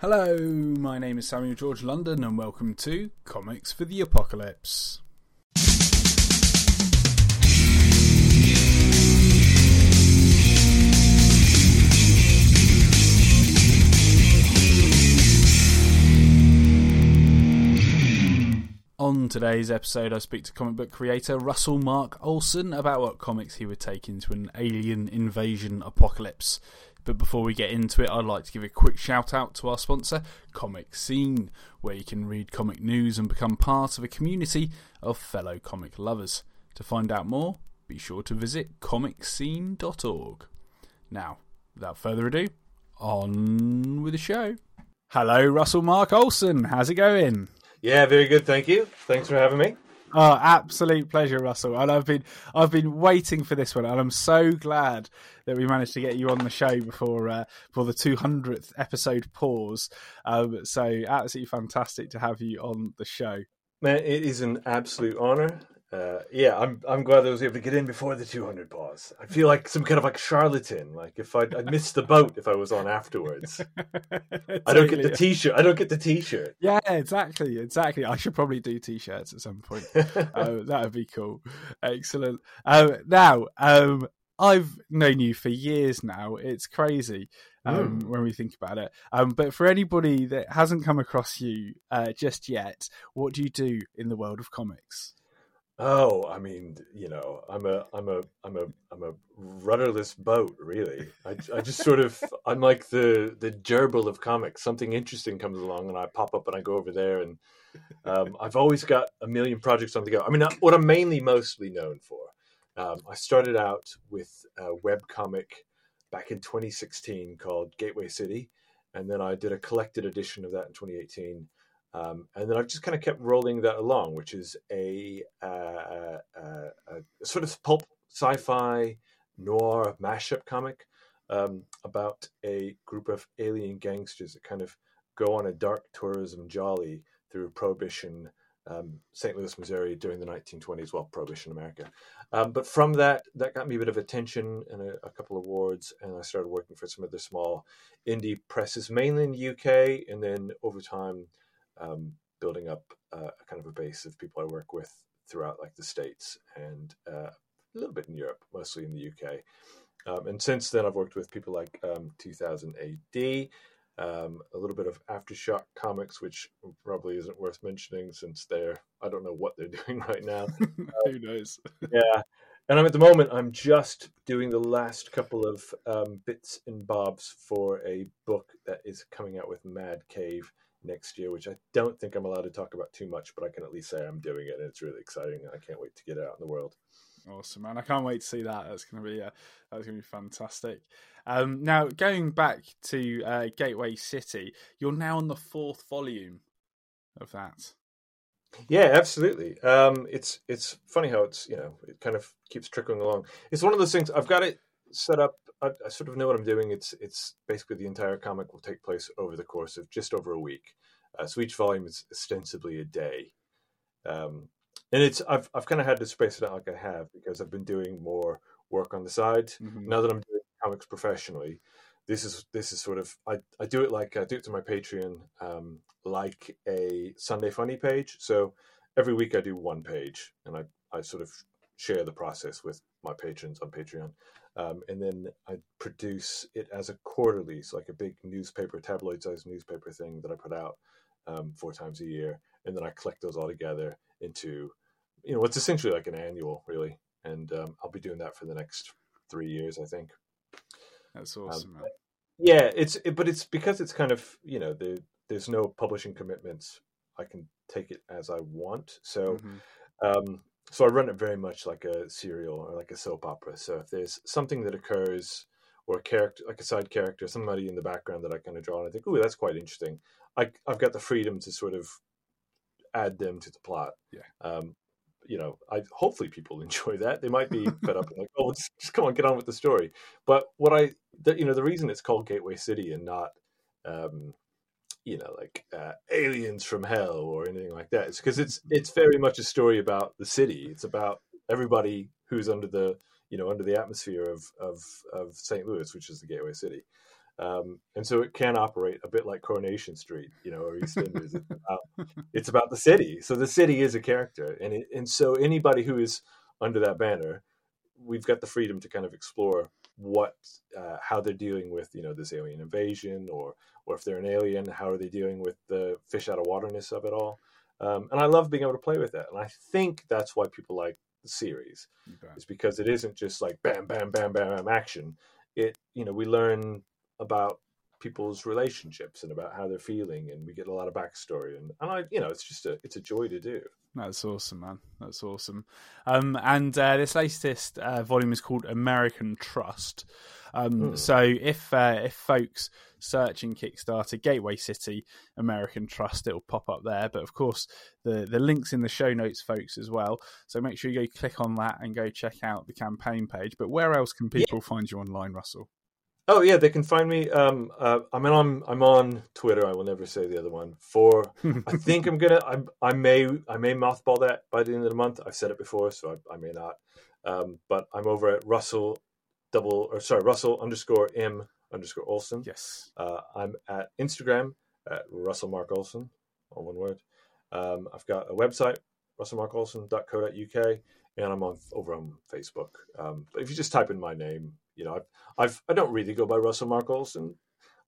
Hello, my name is Samuel George London, and welcome to Comics for the Apocalypse. On today's episode, I speak to comic book creator Russell Mark Olson about what comics he would take into an alien invasion apocalypse. But before we get into it, I'd like to give a quick shout out to our sponsor, ComicScene, where you can read comic news and become part of a community of fellow comic lovers. To find out more, be sure to visit comicscene.org. Now, without further ado, on with the show. Hello, Russell Mark Olson. How's it going? Yeah, very good. Thank you. Thanks for having me. Oh, absolute pleasure, Russell. And I've been I've been waiting for this one, and I'm so glad that we managed to get you on the show before uh, for the 200th episode pause. Um, so absolutely fantastic to have you on the show. Man, it is an absolute honor. Uh, yeah, I'm I'm glad I was able to get in before the 200 pause. I feel like some kind of like charlatan. Like if I I missed the boat if I was on afterwards. totally. I don't get the t-shirt. I don't get the t-shirt. Yeah, exactly, exactly. I should probably do t-shirts at some point. uh, that would be cool. Excellent. Um, now, um, I've known you for years now. It's crazy um, mm. when we think about it. Um, but for anybody that hasn't come across you uh, just yet, what do you do in the world of comics? Oh, I mean, you know, I'm a, I'm a, I'm a, I'm a rudderless boat, really. I, I just sort of, I'm like the, the gerbil of comics. Something interesting comes along, and I pop up and I go over there, and um, I've always got a million projects on the go. I mean, what I'm mainly mostly known for, um, I started out with a web comic back in 2016 called Gateway City, and then I did a collected edition of that in 2018 um, and then I've just kind of kept rolling that along, which is a, uh, uh, uh, a sort of pulp sci-fi noir mashup comic um, about a group of alien gangsters that kind of go on a dark tourism jolly through Prohibition, um, St. Louis, Missouri, during the 1920s, well, Prohibition America. Um, but from that, that got me a bit of attention and a, a, couple of awards, and I started working for some of the small indie presses, mainly in the UK, and then over time um, building up uh, a kind of a base of people I work with throughout like the states and uh, a little bit in Europe, mostly in the UK. Um, and since then, I've worked with people like um, 2000 AD, um, a little bit of Aftershock Comics, which probably isn't worth mentioning since they're I don't know what they're doing right now. Who knows? yeah, and I'm at the moment I'm just doing the last couple of um, bits and bobs for a book that is coming out with Mad Cave next year, which I don't think I'm allowed to talk about too much, but I can at least say I'm doing it, and it's really exciting. and I can't wait to get out in the world. Awesome, man! I can't wait to see that. That's to be uh, that's to be fantastic. Um, now, going back to uh, Gateway City, you're now on the fourth volume of that. Yeah, absolutely. Um, it's it's funny how it's you know it kind of keeps trickling along. It's one of those things. I've got it set up I, I, sort of know what I'm doing. It's it's basically the entire comic will take place over the course of just over a week. Uh, so each volume is ostensibly a day, um, and it's I've I've kind of had to space it out like I have because I've been doing more work on the side mm-hmm. now that I'm doing comics professionally. This is this is sort of I, I do it like I do it to my Patreon um, like a Sunday Funny page. So every week I do one page, and I I sort of share the process with my patrons on Patreon. Um, and then I produce it as a quarterly, so like a big newspaper, tabloid sized newspaper thing that I put out um, four times a year, and then I collect those all together into, you know, what's essentially like an annual, really. And um, I'll be doing that for the next three years, I think. That's um, awesome. yeah, it's it, but it's because it's kind of you know the, there's no publishing commitments. I can take it as I want. So. Mm-hmm. So I run it very much like a serial or like a soap opera. So if there's something that occurs or a character, like a side character, somebody in the background that I kind of draw and I think, oh, that's quite interesting. I, I've got the freedom to sort of add them to the plot. Yeah. Um, you know, I hopefully people enjoy that. They might be fed up and like, oh, just, just come on, get on with the story. But what I, the, you know, the reason it's called Gateway City and not, um, you know like uh, aliens from hell or anything like that. It's because it's it's very much a story about the city. It's about everybody who's under the you know under the atmosphere of of of St. Louis, which is the gateway city. Um, and so it can operate a bit like Coronation Street, you know, or EastEnders. it's, about, it's about the city. So the city is a character, and it, and so anybody who is under that banner, we've got the freedom to kind of explore what uh, how they're dealing with you know this alien invasion, or or if they're an alien, how are they dealing with the fish out of waterness of it all. Um, and I love being able to play with that, and I think that's why people like the series, Okay. is because it isn't just like bam, bam, bam, bam, bam action. It you know we learn about people's relationships and about how they're feeling, and we get a lot of backstory, and, and I you know it's just a it's a joy to do. That's awesome, man. That's awesome. Um, and uh, this latest uh, volume is called American Trust. Um, Hmm. So if uh, if folks search in Kickstarter Gateway City American Trust, it'll pop up there. But of course, the the links in the show notes, folks, as well. So make sure you go click on that and go check out the campaign page. But where else can people find you online, Russell? Oh yeah, they can find me. Um, uh, I mean, I'm I'm on Twitter. I will never say the other one. For I think I'm gonna. I, I may I may mothball that by the end of the month. I've said it before, so I, I may not. Um, but I'm over at Russell double or sorry Russell underscore M underscore Olson. yes. Uh, I'm at Instagram at Russell Mark Olson, all one word. Um, I've got a website, russellmarkolson.co.uk, and I'm on over on Facebook. Um, but if you just type in my name, you know, I've, I've I don't really go by Russell Mark Olson.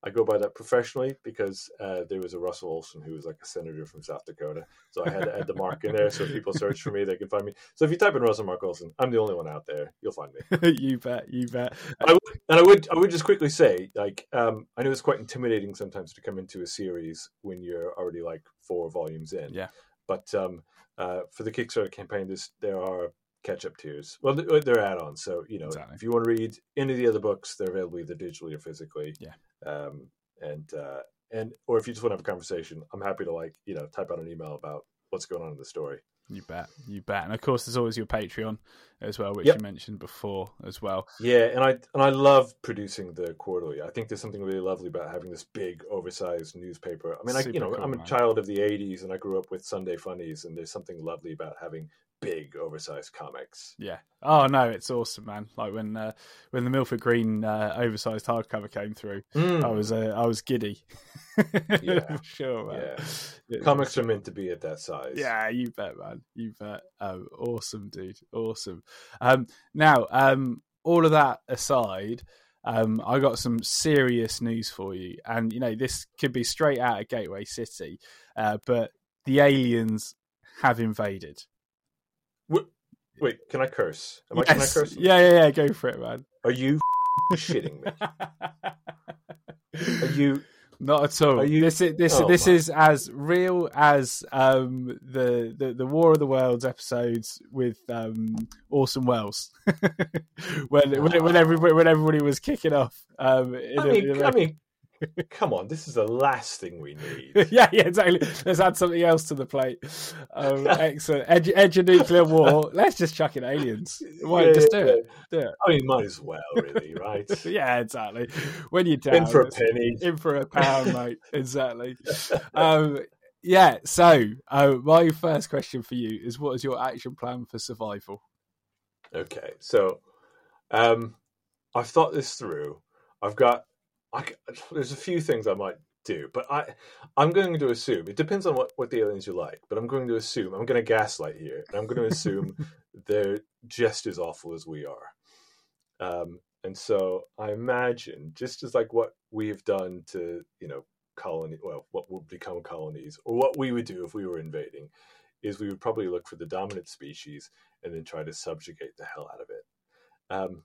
I go by that professionally because uh, there was a Russell Olson who was like a senator from South Dakota, so I had to add the mark in there so if people search for me, they can find me. So if you type in Russell Mark Olson, I'm the only one out there. You'll find me. you bet. You bet. I would, and I would, I would just quickly say, like, um, I know it's quite intimidating sometimes to come into a series when you're already like four volumes in. Yeah. But um, uh, for the Kickstarter campaign, this there are catch-up tiers. Well, they're, they're add-ons, so you know, Exactly. if you want to read any of the other books, they're available either digitally or physically. Yeah. Um, and uh, and or if you just want to have a conversation, I'm happy to like you know type out an email about what's going on in the story. You bet. You bet. And of course, there's always your Patreon as well, which Yep. you mentioned before as well. Yeah, and I and I love producing the quarterly. I think there's something really lovely about having this big, oversized newspaper. I mean, I, you know, cool, I'm a man. child of the '80s, and I grew up with Sunday Funnies, and there's something lovely about having big, oversized comics. Yeah. Oh no, it's awesome, man. Like when uh, when the Milford Green uh, oversized hardcover came through, I was uh, I was giddy. Yeah. Sure, man. Yeah. Comics are meant to be at that size. Yeah, you bet, man. You bet. Um, awesome, dude. Awesome. Um, now, um, all of that aside, um, I got some serious news for you, and you know this could be straight out of Gateway City, uh, but the aliens have invaded. Wait, can I curse? Am I, can I curse? Yeah, yeah, yeah. Go for it, man. Are you shitting me? Are you? Not at all. Are you- This is this Oh, this is as real as um, the, the the War of the Worlds episodes with um, Orson Welles when when when everybody when everybody was kicking off. Um, in I a- mean, a- I mean, come on. This is the last thing we need. yeah, yeah, exactly. Let's add something else to the plate. Um, excellent. Edge, edge of nuclear war. Let's just chuck in aliens. Why? Yeah, just do yeah, it. Do it. I mean, might as well, really, right? Yeah, exactly. When you're down, In for a penny. in for a pound, mate. Exactly. Um, yeah. So, uh, my first question for you is: What is your action plan for survival? Okay, so um, I've thought this through. I've got, I, there's a few things I might do, but I, I'm going to assume it depends on what what the aliens you like. But I'm going to assume I'm going to gaslight here, and I'm going to assume they're just as awful as we are. Um, and so I imagine, just as like what we've done to you know colony, well, what would become colonies, or what we would do if we were invading, is we would probably look for the dominant species and then try to subjugate the hell out of it. Um,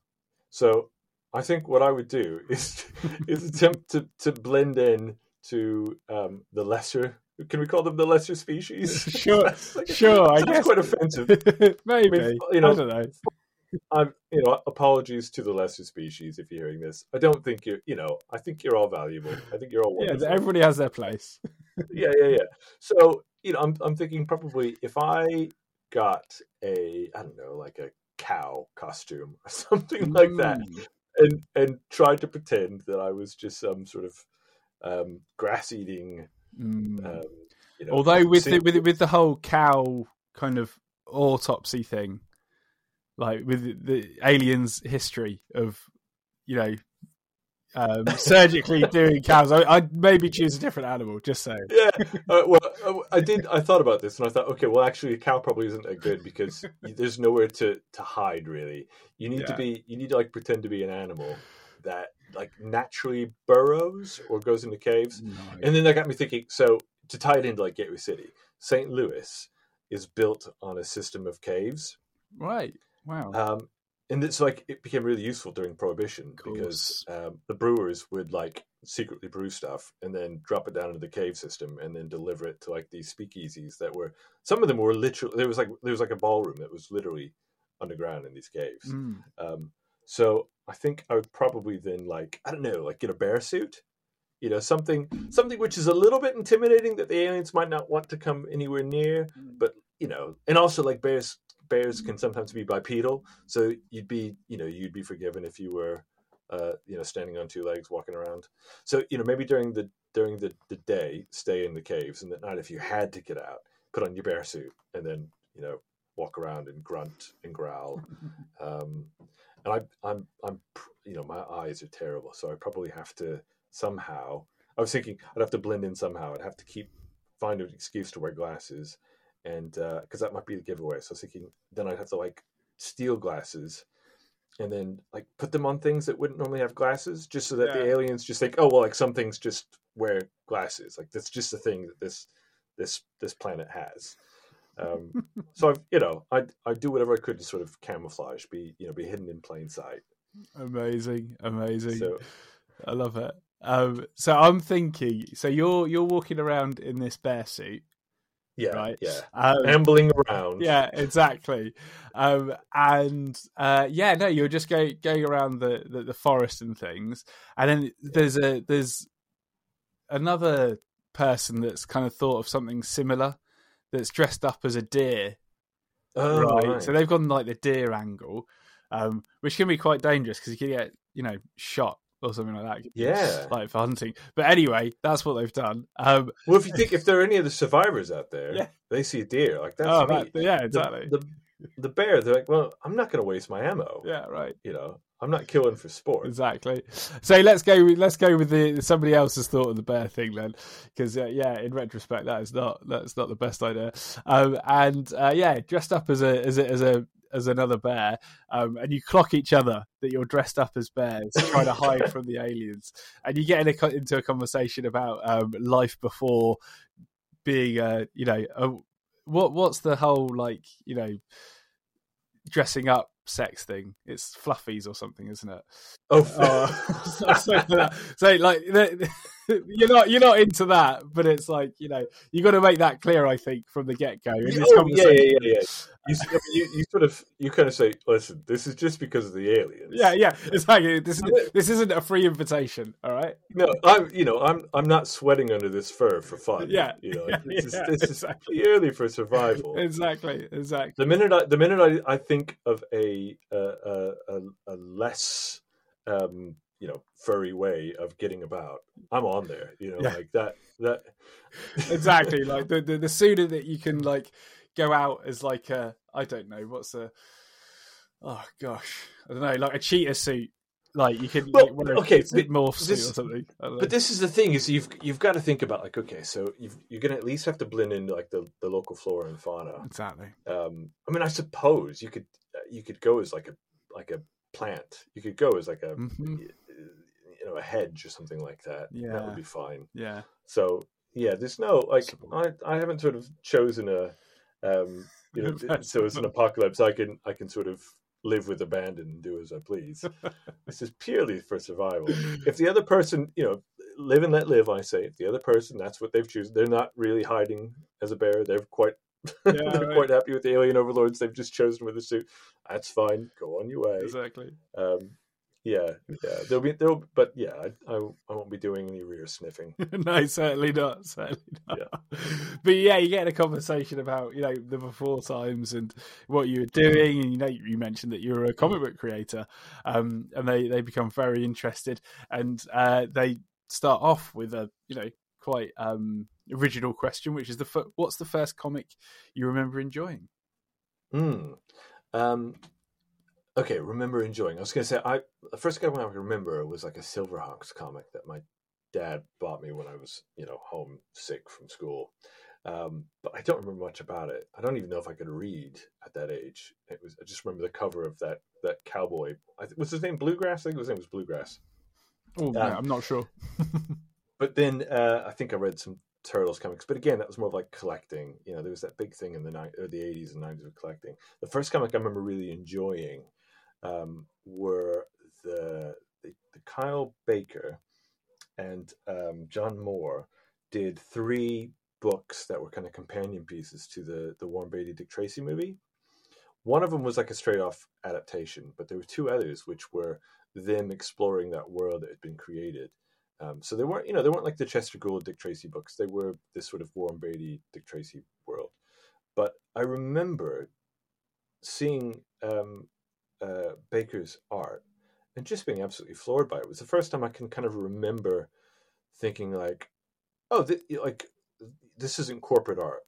so I think what I would do is is attempt to, to blend in to um, the lesser. Can we call them the lesser species? Sure, like- sure, I guess. quite offensive. Maybe. I mean, you know, I don't know. I'm, you know, apologies to the lesser species if you're hearing this. I don't think you're, you know, I think you're all valuable. I think you're all Yeah, everybody has their place. yeah, yeah, yeah. So, you know, I'm I'm thinking probably if I got a I don't know, like a cow costume or something like that, Mm. And and tried to pretend that I was just some sort of um, grass eating. Mm. Um, you know, Although with the, with with the whole cow kind of autopsy thing, like with the aliens' history of, you know, um, surgically doing cows. I, would maybe choose a different animal. Just saying. Yeah. Uh, well, uh, I did. I thought about this, and I thought, okay, well, actually, a cow probably isn't that good because there's nowhere to to hide. Really, you need yeah. to be. You need to like pretend to be an animal that like naturally burrows or goes into caves. Nice. And then that got me thinking. So to tie it into like Gateway City, St. Louis is built on a system of caves. Right. Wow. Um, and it's like it became really useful during prohibition because um, the brewers would like secretly brew stuff and then drop it down into the cave system and then deliver it to like these speakeasies that were some of them were literally there was like there was like a ballroom that was literally underground in these caves mm. um, so i think i would probably then like i don't know like get a bear suit you know something something which is a little bit intimidating that the aliens might not want to come anywhere near mm. but you know and also like bears bears can sometimes be bipedal, so you'd be, you know, you'd be forgiven if you were, uh, you know, standing on two legs, walking around. So, you know, maybe during the during the, the day, stay in the caves, and at night, if you had to get out, put on your bear suit, and then, you know, walk around and grunt and growl. Um, and I, I'm, I'm, you know, my eyes are terrible, so I probably have to somehow. I was thinking I'd have to blend in somehow. I'd have to keep find an excuse to wear glasses and because uh, that might be the giveaway. So I was thinking then I'd have to like steal glasses and then like put them on things that wouldn't normally have glasses, just so that yeah. the aliens just think, oh well, like some things just wear glasses. Like that's just a thing that this this this planet has. Um, so I, you know, I I do whatever I could to sort of camouflage, be you know, be hidden in plain sight. Amazing, amazing. So, I love it. Um, so I'm thinking, so you're you're walking around in this bear suit, yeah, right. Yeah, um, ambling around. Yeah, exactly. Um, and uh, yeah, no, you're just going going around the, the, the forest and things, and then there's a there's another person that's kind of thought of something similar that's dressed up as a deer. Oh, right. right. So they've gone like the deer angle, um, which can be quite dangerous because you can get you know shot or something like that. Yeah, like for hunting. But anyway, that's what they've done. Um, well, if you think if there are any of the survivors out there, yeah. they see a deer like that's oh, yeah, exactly. The, the, the, bear, they're like, well, I'm not going to waste my ammo. Yeah, right. You know, I'm not killing for sport. Exactly. So let's go. Let's go with the somebody else's thought of the bear thing then, because uh, yeah, in retrospect, that is not that's not the best idea. Um, and uh, yeah, dressed up as a as a as a as another bear, um, and you clock each other that you're dressed up as bears, trying to hide from the aliens, and you get in a, into a conversation about um, life before being, a, you know, a, what what's the whole like, you know, dressing up sex thing. It's fluffies or something, isn't it? Oh, uh, so, so, like you're not you're not into that, but it's like you know you got to make that clear. I think from the get go. Oh, yeah, yeah, yeah, yeah. You, you, you, sort of you kind of say, listen, this is just because of the aliens. Yeah, yeah, exactly. This is this isn't a free invitation. All right. No, I'm you know I'm I'm not sweating under this fur for fun. Yeah, you know yeah, this, yeah, is, this exactly. is purely for survival. Exactly, exactly. The minute I the minute I, I think of a a, a, a less um, you know furry way of getting about. I'm on there you know yeah. like that that exactly like the, the, the sooner that you can like go out as like a i don't know what's a oh gosh i don't know like a cheetah suit like you can well, like, okay morph suit or something but this is the thing is you've you've got to think about like okay so you are gonna at least have to blend in like the, the local flora and fauna. Exactly. Um i mean i suppose you could you could go as like a like a plant you could go as like a mm-hmm you know a hedge or something like that. Yeah, that would be fine. Yeah. So yeah, there's no like I I haven't sort of chosen a um you know so it's an apocalypse I can I can sort of live with abandon and do as I please. this is purely for survival. If the other person, you know, live and let live, I say. If the other person, that's what they've chosen. They're not really hiding as a bear. They're quite yeah, they're right. quite happy with the alien overlords they've just chosen with the suit. That's fine. Go on your way. Exactly. Um, yeah, yeah. There'll be there'll, but yeah, I, I, I won't be doing any rear sniffing. no, certainly not. Certainly not. Yeah. But yeah, you get in a conversation about you know the before times and what you were doing, and you know you mentioned that you were a comic book creator, um, and they they become very interested, and uh, they start off with a you know quite um original question, which is the what's the first comic you remember enjoying? Hmm. Um, okay, remember enjoying. I was gonna say I the first comic I remember was like a Silverhawks comic that my dad bought me when I was you know home sick from school. Um, but I don't remember much about it. I don't even know if I could read at that age. It was I just remember the cover of that that cowboy. I th- was his name Bluegrass? I think his name was Bluegrass. Oh, yeah, I'm not sure. but then uh, I think I read some Turtles comics, but again, that was more of like collecting. You know, there was that big thing in the ni- or the 80s and 90s of collecting. The first comic I remember really enjoying um, were the, the, the Kyle Baker and um, John Moore did three books that were kind of companion pieces to the the Warren Beatty Dick Tracy movie. One of them was like a straight off adaptation, but there were two others which were them exploring that world that had been created. Um, so they weren't, you know, they weren't like the Chester Gould Dick Tracy books. They were this sort of Warren Beatty Dick Tracy world. But I remember seeing um, uh, Baker's art and just being absolutely floored by it. It was the first time I can kind of remember thinking like, oh, th- like this isn't corporate art.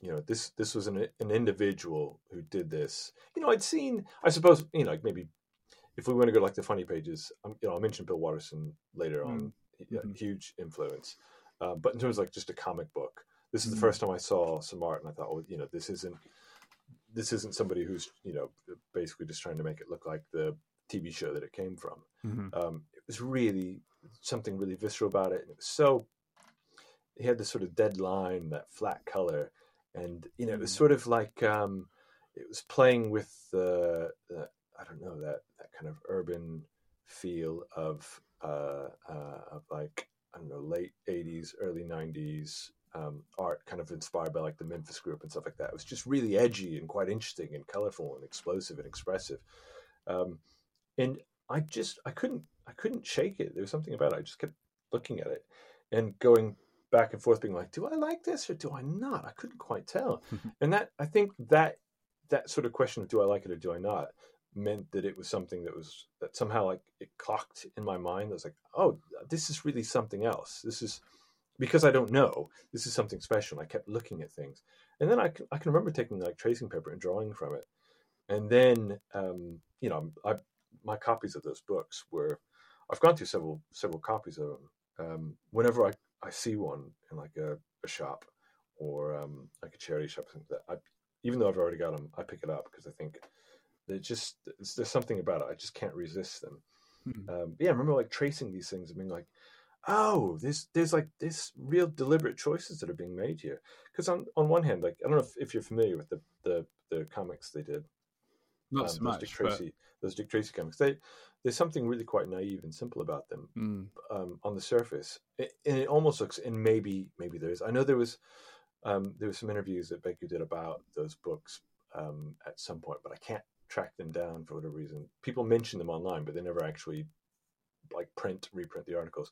You know, this this was an an individual who did this. You know, I'd seen, I suppose, you know, like maybe if we want to go like the funny pages, um, you know, I'll mention Bill Watterson later mm. on, mm-hmm. huge influence. Uh, but in terms of like just a comic book, this is mm-hmm. the first time I saw some art, and I thought, well, you know, this isn't this isn't somebody who's you know basically just trying to make it look like the TV show that it came from. Mm-hmm. Um, it was really something really visceral about it, and it was so. He had this sort of dead line, that flat color, and you know it was mm. sort of like um, it was playing with the, the I don't know that that kind of urban feel of uh, uh, of like I don't know late '80s, early '90s um, art, kind of inspired by like the Memphis Group and stuff like that. It was just really edgy and quite interesting and colorful and explosive and expressive. Um, and I just I couldn't I couldn't shake it. There was something about it. I just kept looking at it and going back and forth, being like, "Do I like this or do I not?" I couldn't quite tell. and that I think that that sort of question of "Do I like it or do I not?" Meant that it was something that was that somehow like it clocked in my mind. I was like, "Oh, this is really something else. This is." Because I don't know, this is something special. I kept looking at things, and then I can, I can remember taking like tracing paper and drawing from it, and then um, you know I my copies of those books were I've gone through several several copies of them. Um, whenever I, I see one in like a, a shop or um, like a charity shop, that I, even though I've already got them, I pick it up because I think they just there's something about it. I just can't resist them. Mm-hmm. Um, yeah, I remember like tracing these things and being like, oh, there's there's like this real deliberate choices that are being made here. Because on on one hand, like I don't know if, if you're familiar with the the the comics they did. Not um, so much. Dick Tracy, but... Those Dick Tracy comics. They there's something really quite naive and simple about them mm. um, on the surface, it, and it almost looks. And maybe maybe there is. I know there was um, there were some interviews that Baker did about those books um, at some point, but I can't track them down for whatever reason. People mention them online, but they never actually like print reprint the articles.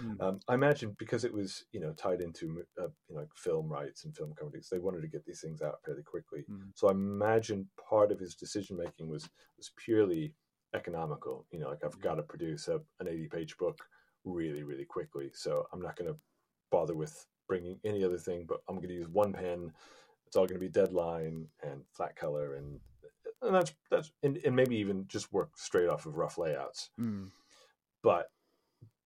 Mm. Um, I imagine because it was you know tied into uh, you know film rights and film companies, they wanted to get these things out fairly quickly. Mm. So I imagine part of his decision making was was purely economical. You know, like I've hmm. got to produce a, an eighty page book really really quickly, so I'm not going to bother with bringing any other thing, but I'm going to use one pen. It's all going to be deadline and flat color and and that's that's and, and maybe even just work straight off of rough layouts. Mm. But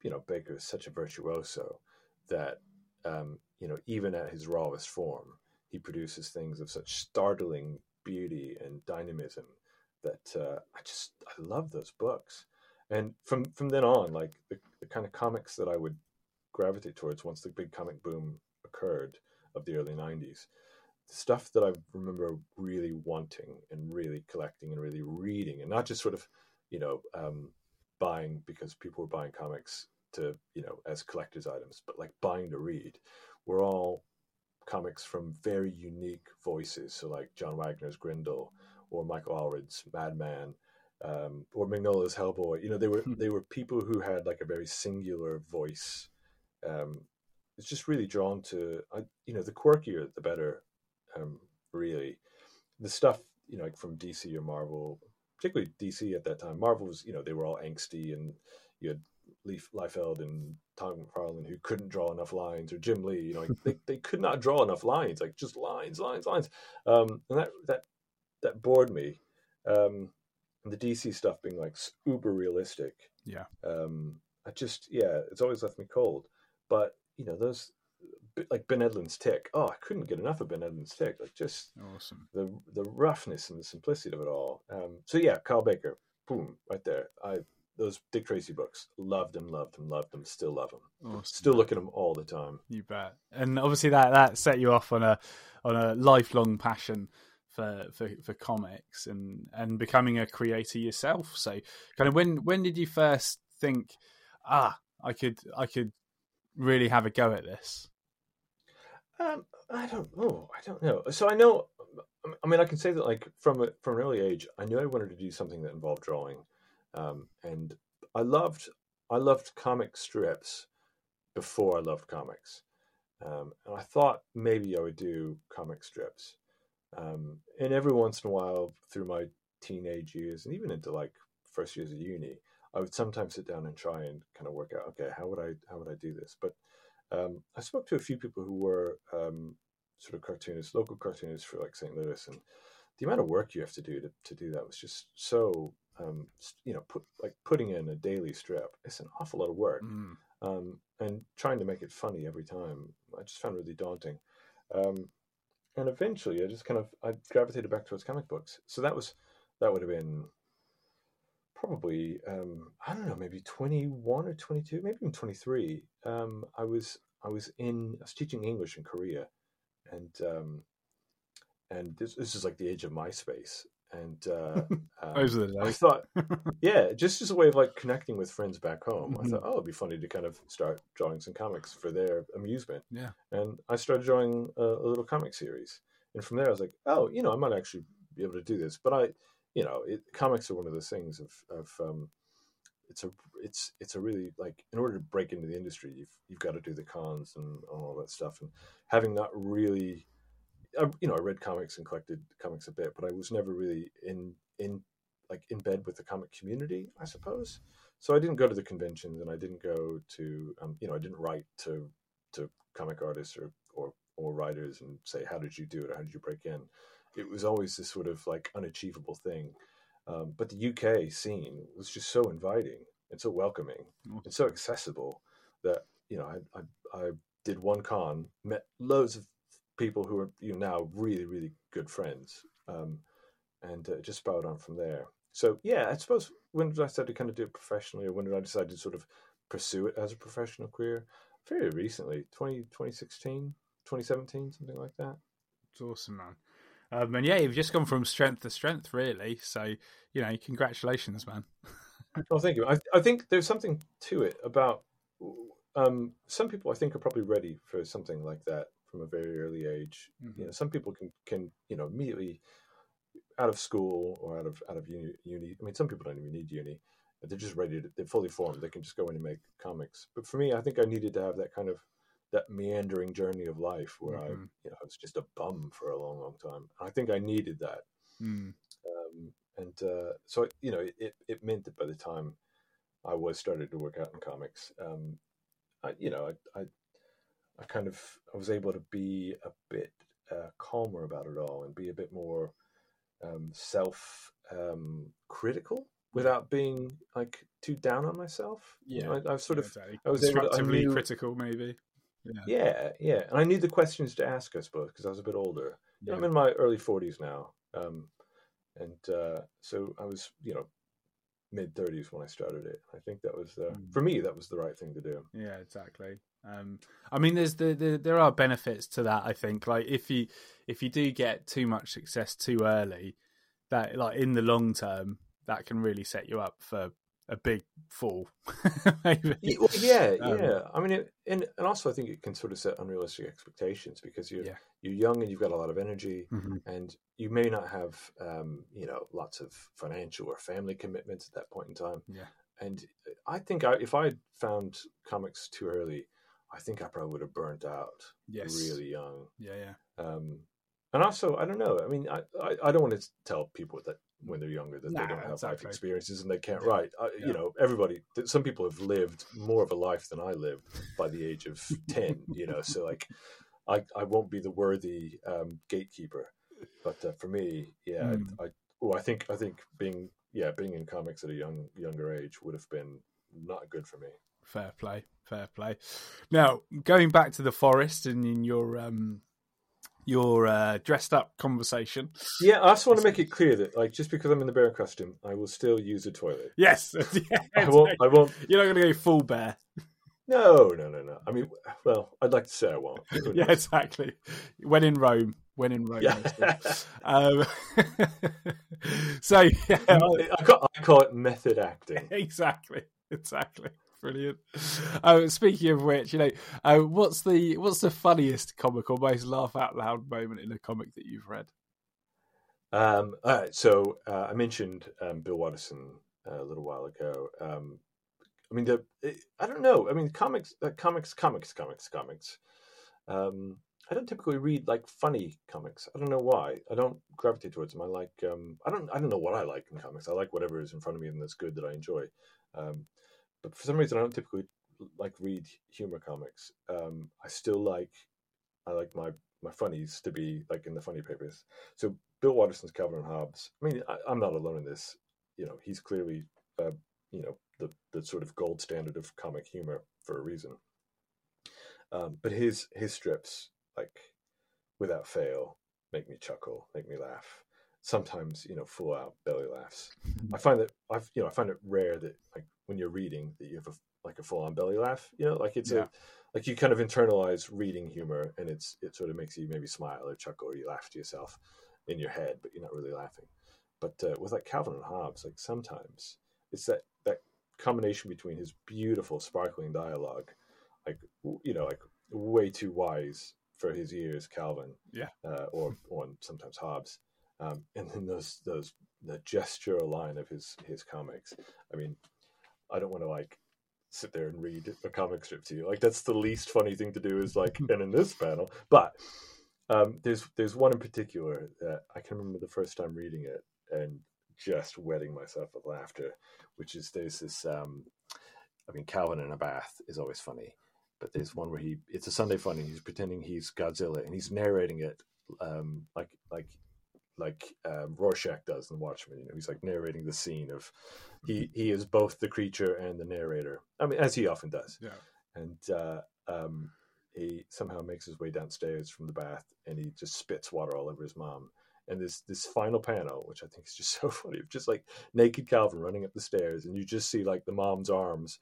you know, Baker is such a virtuoso that um, you know, even at his rawest form, he produces things of such startling beauty and dynamism that uh, I just I love those books. And from from then on, like the, the kind of comics that I would gravitate towards once the big comic boom occurred of the early '90s, the stuff that I remember really wanting and really collecting and really reading, and not just sort of, you know, um, buying because people were buying comics to you know as collectors items but like buying to read were all comics from very unique voices. So like john wagner's grendel or michael allred's madman um, or mignola's hellboy. You know they were hmm. they were people who had like a very singular voice. Um, it's just really drawn to you know the quirkier the better um, really the stuff you know like from dc or marvel particularly DC at that time. Marvel was, you know, they were all angsty, and you had Leif Liefeld and Todd McFarlane who couldn't draw enough lines, or Jim Lee, you know, they, they could not draw enough lines, like just lines, lines, lines, um, and that that that bored me. Um, and the DC stuff being like uber realistic. Yeah. Um, I just yeah, it's always left me cold. But you know those like Ben Edlund's Tick. Oh, I couldn't get enough of Ben Edlund's Tick. Like just awesome. The the roughness and the simplicity of it all. Um, so yeah, Kyle Baker, boom, right there. I those Dick Tracy books, loved them, loved them, loved them, still love them. Awesome. Still look at them all the time. You bet. And obviously that that set you off on a on a lifelong passion for, for, for comics and, and becoming a creator yourself. So kind of when when did you first think, ah, I could I could really have a go at this? Um, I don't know. I don't know. So I know. I mean, I can say that like from a, from an early age, I knew I wanted to do something that involved drawing, um, and I loved I loved comic strips before I loved comics, um, and I thought maybe I would do comic strips. Um, and every once in a while, through my teenage years and even into like first years of uni, I would sometimes sit down and try and kind of work out, okay, how would I how would I do this? But um, I spoke to a few people who were um, sort of cartoonists, local cartoonists for like St. Louis, and the amount of work you have to do to, to do that was just so um, you know put like putting in a daily strip. It's an awful lot of work, mm. Um, and trying to make it funny every time. I just found really daunting. Um, and eventually, I just kind of I gravitated back towards comic books. So that was that would have been probably um, I don't know, maybe twenty one or twenty two, maybe even twenty three. Um, I was I was in I was teaching English in Korea, and um, and this, this is like the age of MySpace, and uh, the I thought, yeah, just as a way of like connecting with friends back home. I Mhm. thought, oh, it'd be funny to kind of start drawing some comics for their amusement. Yeah. And I started drawing a, a little comic series, and from there I was like, oh, you know, I might actually be able to do this. But I, you know, it, comics are one of those things of of um, it's a it's it's a really like in order to break into the industry, you've you've got to do the cons and all that stuff, and having not really. I, you know, I read comics and collected comics a bit, but I was never really in in like in bed with the comic community, I suppose. So I didn't go to the conventions, and I didn't go to, um, you know, I didn't write to to comic artists or or or writers and say, "How did you do it? How did you break in?" It was always this sort of like unachievable thing. Um, but the UK scene was just so inviting and so welcoming and so accessible that you know I I, I did one con, met loads of people who are you know now really really good friends, um, and uh, just sprouted on from there. So yeah, I suppose when did I start to kind of do it professionally, or when did I decide to sort of pursue it as a professional career? Very recently, 20, 2016, 2017, something like that. It's awesome, man. Um, and yeah, you've just gone from strength to strength, really. So, you know, congratulations, man. Well, thank you. I, I think there's something to it about um, some people. I think are probably ready for something like that from a very early age. You know, some people can can you know immediately out of school or out of out of uni. uni I mean, some people don't even need uni. They're just ready. To, they're fully formed. They can just go in and make comics. But for me, I think I needed to have that kind of that meandering journey of life where I, Mhm. you know, I was just a bum for a long, long time. I think I needed that Mm. um, and uh, so you know it, it meant that by the time I was started to work out in comics, um, I, you know I, I I kind of I was able to be a bit uh, calmer about it all and be a bit more um, self um, critical without being like too down on myself. You know, I, I've sort of exactly. I was able to- I constructively knew- critical, maybe. Yeah. yeah yeah, and I knew the questions to ask, I suppose, because I was a bit older. You know, I'm in my early 40s now. Um, and uh, so I was, you know, mid 30s when I started it. I think that was, uh, Mm. for me, that was the right thing to do. Yeah, exactly. Um, I mean, there's the, the there are benefits to that. I think, like if you if you do get too much success too early, that like in the long term, that can really set you up for a big fall. Maybe. Yeah, yeah, Um, yeah. I mean, it, and and also I think it can sort of set unrealistic expectations because you're Yeah. you're young and you've got a lot of energy, Mhm. and you may not have, um, you know, lots of financial or family commitments at that point in time. Yeah. And I think I, if I had found comics too early, I think I probably would have burnt out Yes. really young. Yeah, yeah. Um, and also, I don't know. I mean, I, I, I don't want to tell people that when they're younger that Nah, they don't have life experiences and they can't write. I, Yeah. You know, everybody. Some people have lived more of a life than I lived by the age of ten. You know, so like, I, I won't be the worthy um, gatekeeper. But uh, for me, yeah, Mm. I, oh, I think I think being yeah, being in comics at a young younger age would have been not good for me. Fair play, fair play. Now going back to the forest and in your um your uh, dressed up conversation. Yeah, I just want to make it clear that like just because I'm in the bear costume, I will still use a toilet. Yes, yeah, I won't. I won't. You're not going to go full bear. No, no, no, no. I mean, well, I'd like to say I won't. yeah, exactly. When in Rome, when in Rome. Yeah. um, so yeah, I call, I call it method acting. exactly, exactly. Brilliant. Uh, speaking of which, you know, uh, what's the what's the funniest comic or most laugh out loud moment in a comic that you've read? Um, all right, so uh, I mentioned um, Bill Watterson uh, a little while ago. Um, I mean, the I don't know. I mean, comics, uh, comics, comics, comics, comics. Um, I don't typically read like funny comics. I don't know why. I don't gravitate towards them. I like. Um, I don't. I don't know what I like in comics. I like whatever is in front of me and that's good that I enjoy. Um, but for some reason, I don't typically like read humor comics. Um, I still like. I like my my funnies to be like in the funny papers. So Bill Watterson's Calvin and Hobbes. I mean, I, I'm not alone in this. You know, he's clearly, uh, you know, the the sort of gold standard of comic humor for a reason. Um, but his his strips, like without fail, make me chuckle, make me laugh. Sometimes, you know, full out belly laughs. I find that I've you know I find it rare that like when you're reading that you have a like a full on belly laugh. You know, like it's Yeah. a like you kind of internalize reading humor, and it's it sort of makes you maybe smile or chuckle or you laugh to yourself in your head, but you're not really laughing. But uh, with like Calvin and Hobbes, like sometimes it's that that combination between his beautiful, sparkling dialogue, like you know, like way too wise for his years, Calvin, Yeah. uh, or or sometimes Hobbes, um, and then those those the gestural line of his his comics. I mean, I don't want to like sit there and read a comic strip to you. Like that's the least funny thing to do is like, and in this panel, but um, there's there's one in particular that I can remember the first time reading it and just wetting myself with laughter, which is there's this. Um, I mean, Calvin in a bath is always funny, but there's one where he it's a Sunday funny. He's pretending he's Godzilla and he's narrating it um, like like like um, Rorschach does in Watchmen. You know, he's like narrating the scene of he he is both the creature and the narrator. I mean, as he often does Yeah. and uh, um, he somehow makes his way downstairs from the bath and he just spits water all over his mom. And this this final panel, which I think is just so funny, of just like naked Calvin running up the stairs, and you just see like the mom's arms,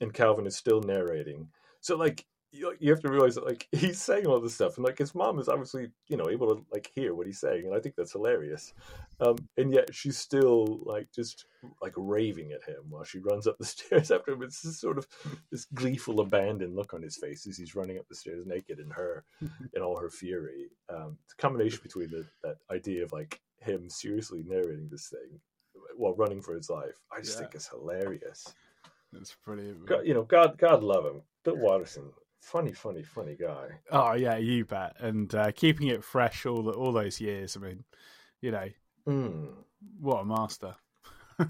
and Calvin is still narrating. So like you, have to realize that like he's saying all this stuff, and like his mom is obviously you know able to like hear what he's saying, and I think that's hilarious. Um, and yet she's still like just like raving at him while she runs up the stairs after him. It's this sort of this gleeful abandon look on his face as he's running up the stairs naked and her in all her fury. Um, it's a combination between the, that idea of like him seriously narrating this thing while running for his life. I just Yeah. think it's hilarious. it's brilliant. God, you know, God, God love him. Bill Watterson, funny, funny, funny guy. Oh yeah, you bet. And uh, keeping it fresh all the, all those years. I mean, you know, Mm. what a master.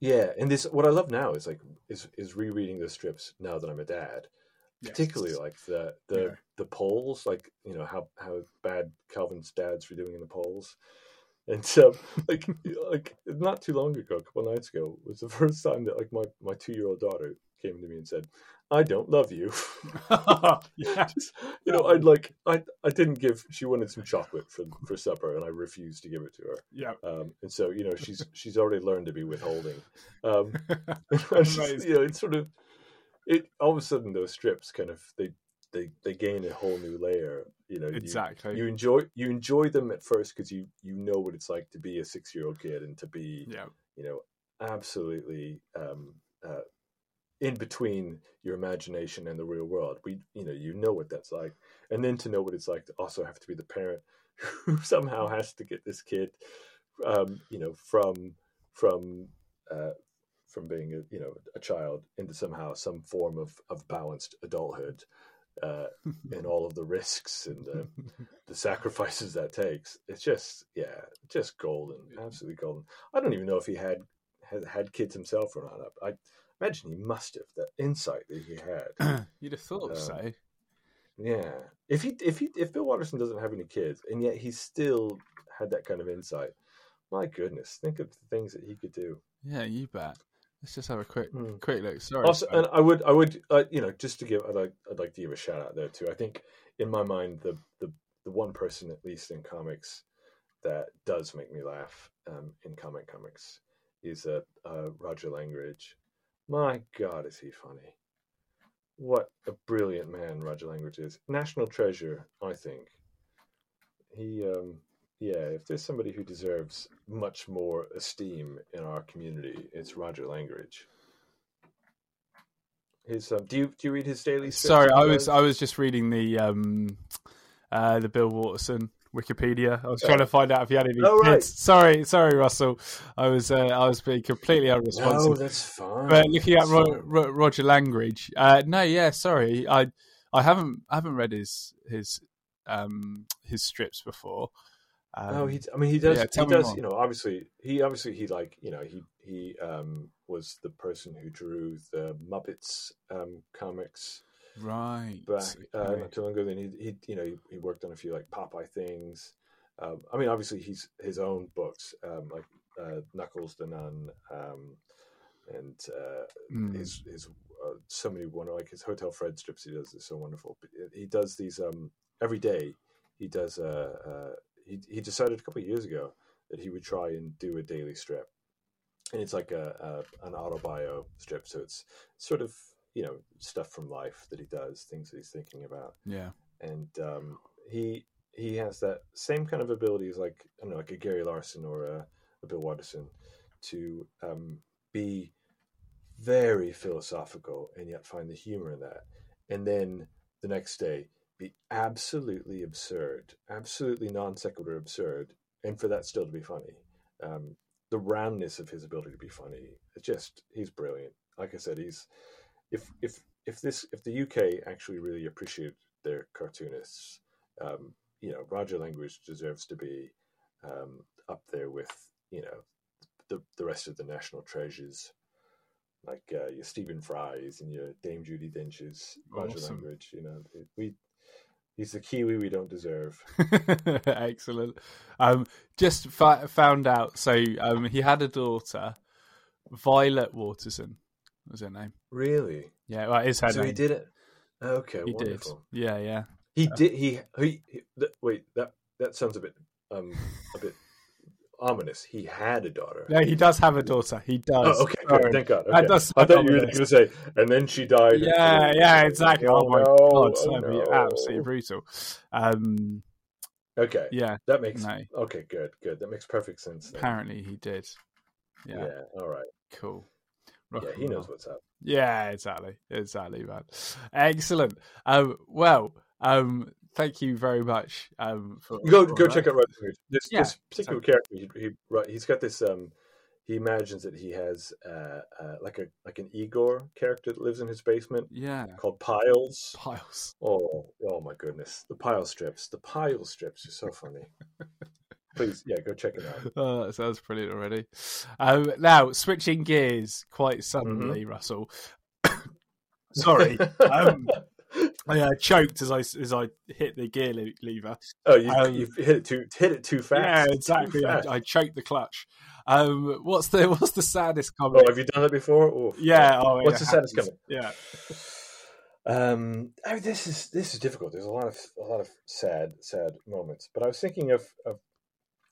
Yeah, and this what I love now is like is is rereading those strips now that I'm a dad. Yes. Particularly like the the Yeah. the polls, like you know how how bad Calvin's dads were doing in the polls, and so like like not too long ago, a couple nights ago, was the first time that like my my two year old daughter came to me and said, "I don't love you." yeah. Just, you know, I'd like I I didn't give. She wanted some chocolate for for supper, and I refused to give it to her. Yeah. Um, and so you know she's she's already learned to be withholding. Um, just, you know, it's sort of it. All of a sudden, those strips kind of they they they gain a whole new layer. You know, you- Exactly. You, enjoy you enjoy them at first because you you know what it's like to be a six year old kid and to be yeah. you know absolutely um, uh, in between your imagination and the real world. We you know you know what that's like, and then to know what it's like to also have to be the parent who somehow has to get this kid, um, you know, from from uh, from being a you know a child into somehow some form of of balanced adulthood. Uh, and all of the risks and the, the sacrifices that takes. It's just, yeah, just golden, absolutely golden. I don't even know if he had had, had kids himself or not. I imagine he must have. That insight that he had. You'd have thought Um, so. Yeah. If he if he if Bill Watterson doesn't have any kids and yet he still had that kind of insight, My goodness, think of the things that he could do. Yeah, you bet. Let's just have a quick Mm. quick look. Sorry. Also, and I would, I would, uh, you know, just to give, I'd like, I'd like to give a shout out there too. I think, in my mind, the the the one person at least in comics that does make me laugh um, in comic comics is uh, uh, Roger Langridge. My God, is he funny? What a brilliant man Roger Langridge is. National treasure, I think. He, um, yeah, if there's somebody who deserves much more esteem in our community, it's Roger Langridge. His um, do you do you read his daily? Sorry, I was? I was just reading the um uh the Bill Watterson Wikipedia. I was trying to find out if he had any Oh, right. kids. Sorry, sorry, Russell. I was uh, I was being completely unresponsive. No, that's fine. but looking at Ro- Ro- Roger Langridge, uh, no, yeah, sorry, I I haven't I haven't read his his um his strips before. Um, Oh, he. I mean, he does. yeah, he does. more. You know, obviously, he obviously he like you know he he um was the person who drew the Muppets um comics right. back uh, okay. not too long ago. Then he he you know he, he worked on a few like Popeye things. Um, I mean, obviously, he's his own books um, like uh, Knuckles the Nun um, and uh, Mm. his his uh, so many one like his Hotel Fred strips he does is so wonderful. But he does these um every day. He does uh, uh he he decided a couple of years ago that he would try and do a daily strip, and it's like a, a an autobio strip. So it's sort of you know stuff from life that he does, things that he's thinking about, Yeah. and um, he he has that same kind of ability as like I don't know like a Gary Larson or a, a Bill Watterson to um, be very philosophical and yet find the humor in that. And then the next day be absolutely absurd, absolutely non sequitur absurd, and for that still to be funny. Um, the roundness of his ability to be funny, it's just he's brilliant. Like I said, he's if if if this if the UK actually really appreciated their cartoonists, um, you know, Roger Langridge deserves to be um, up there with you know the the rest of the national treasures like uh, your Stephen Fry's and your Dame Judi Dench's, Roger Awesome. Langridge. You know, we he's the Kiwi we don't deserve. Excellent. Um, just fa- found out. So um, he had a daughter, Violet Watterson was her name. Really? Yeah, well, it is her so name. he did it. Okay, He wonderful. did. Yeah, yeah. He did. He he. he th- wait, that that sounds a bit um a bit ominous. He had a daughter. No, he does have a daughter. He does. Oh, okay, good. Thank God. Okay. I thought you were going to say, and then she died. Yeah, yeah, exactly. Oh, my no, god, oh, that'd be no. absolutely brutal. Um, Okay, yeah, that makes no. okay. Good, good. That makes perfect sense. then. Apparently, he did. Yeah, Yeah. All right. cool. Rock Yeah, he knows what's up. Yeah, exactly, exactly, man. Excellent. Um, well, um, thank you very much. Um, for Go for go that. check out Roger Langridge. This Yeah, this particular character, he, he right, he's got this. Um, he imagines that he has uh, uh, like a like an Igor character that lives in his basement Yeah, called Piles. piles. Oh, oh my goodness, the pile strips. The pile strips are so funny. Please, yeah, go check it out. Oh, that sounds brilliant already. Um, now, switching gears quite Mm-hmm. suddenly, Russell. Sorry, um, I uh, choked as I as I hit the gear le- lever. oh, you um, you've hit it too hit it too fast. Yeah, exactly. I, fast. I choked the clutch. Um, what's the what's the saddest comment? Oh, have you done that before? Oof. yeah. Oh, What's yeah, the saddest comment? Yeah. Um, I mean, this is this is difficult. There's a lot of a lot of sad sad moments. But I was thinking of, of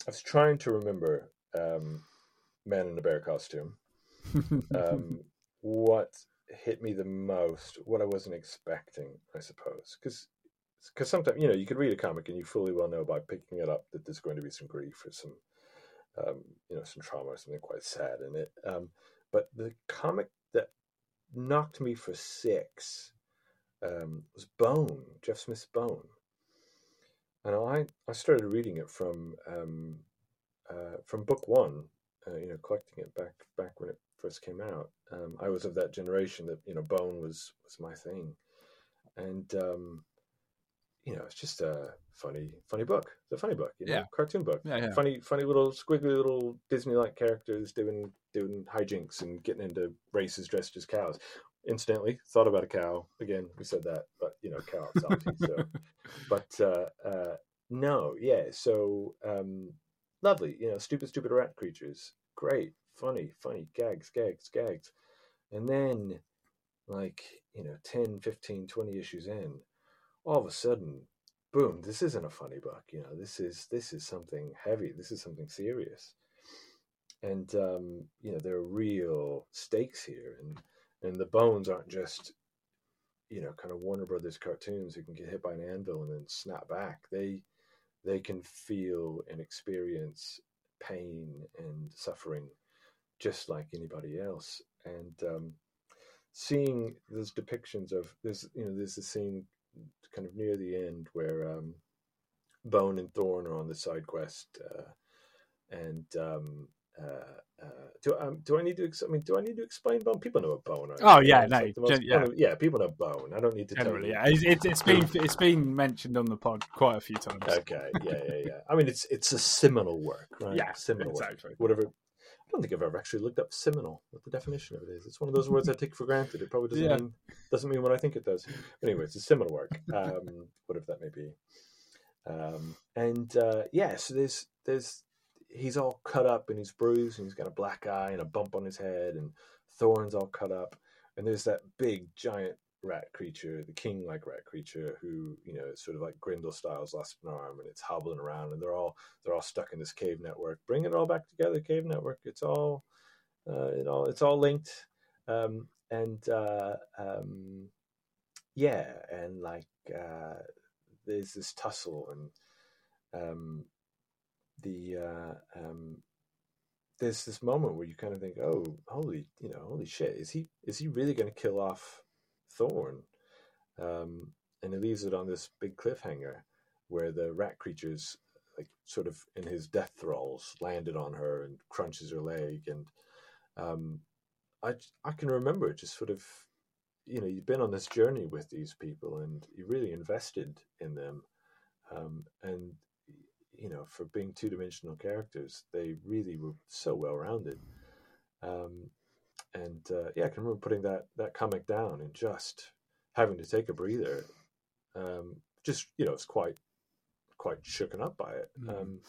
I was trying to remember um, Man in a Bear costume. Um, what hit me the most? What I wasn't expecting, I suppose, because because sometimes you know you could read a comic and you fully well know by picking it up that there's going to be some grief or some um, you know some trauma or something quite sad in it. Um, but the comic that knocked me for six um, was Bone, Jeff Smith's Bone. And I, I started reading it from um, uh, from book one, uh, you know, collecting it back back when it first came out. Um, I was of that generation that you know Bone was was my thing, and um, you know it's just a funny funny book. It's a funny book, you know, Yeah. cartoon book. Yeah, yeah. Funny funny little squiggly little Disney like characters doing doing hijinks and getting into races dressed as cows incidentally thought about a cow. Again we said that but you know cow salty so. But uh uh no yeah so um lovely. You know, stupid, stupid rat creatures, great, funny, funny gags, gags, gags, and then like you know 10 15 20 issues in all of a sudden boom this isn't a funny book you know this is this is something heavy this is something serious. And um you know there are real stakes here and and the bones aren't just you know kind of warner brothers cartoons who can get hit by an anvil and then snap back. They they can feel and experience pain and suffering just like anybody else. And um seeing those depictions of this, you know, there's a scene kind of near the end where um, Bone and Thorn are on the side quest, uh, and um, uh, uh, do um, do I need to? I mean, do I need to explain Bone? People know a Bone. Right? Oh yeah, no, like most, yeah. yeah, people know Bone. I don't need to generally. tell you. Yeah, it's, it's been it's been mentioned on the pod quite a few times. Okay, yeah, yeah, yeah. I mean, it's it's a seminal work, right? Yeah, seminal exactly. work. Whatever I don't think I've ever actually looked up seminal, what the definition of it is. It's one of those words I take for granted. It probably doesn't Yeah. mean doesn't mean what I think it does. But anyway, it's a seminal work, um, whatever that may be. Um, and uh, yeah, so there's there's he's all cut up and he's bruised and he's got a black eye and a bump on his head and thorns all cut up. And there's that big giant rat creature, the king like rat creature, who you know, sort of like Grendel styles lost an arm and it's hobbling around and they're all they're all stuck in this cave network. Bring it all back together, cave network. It's all uh, it all it's all linked. Um, and uh, um, yeah, and like uh, there's this tussle and um, the uh, um, there's this moment where you kind of think, oh, holy, you know, holy shit, is he is he really going to kill off Thorn? Um, and he leaves it on this big cliffhanger where the rat creatures, like sort of in his death thralls, landed on her and crunches her leg, and um, I I can remember just sort of, you know, you've been on this journey with these people and you really invested in them, um, and you know, for being two dimensional characters, they really were so well rounded. Um, and uh, yeah, I can remember putting that that comic down and just having to take a breather. Um, just you know, it's quite quite shooken up by it. Mm. Um,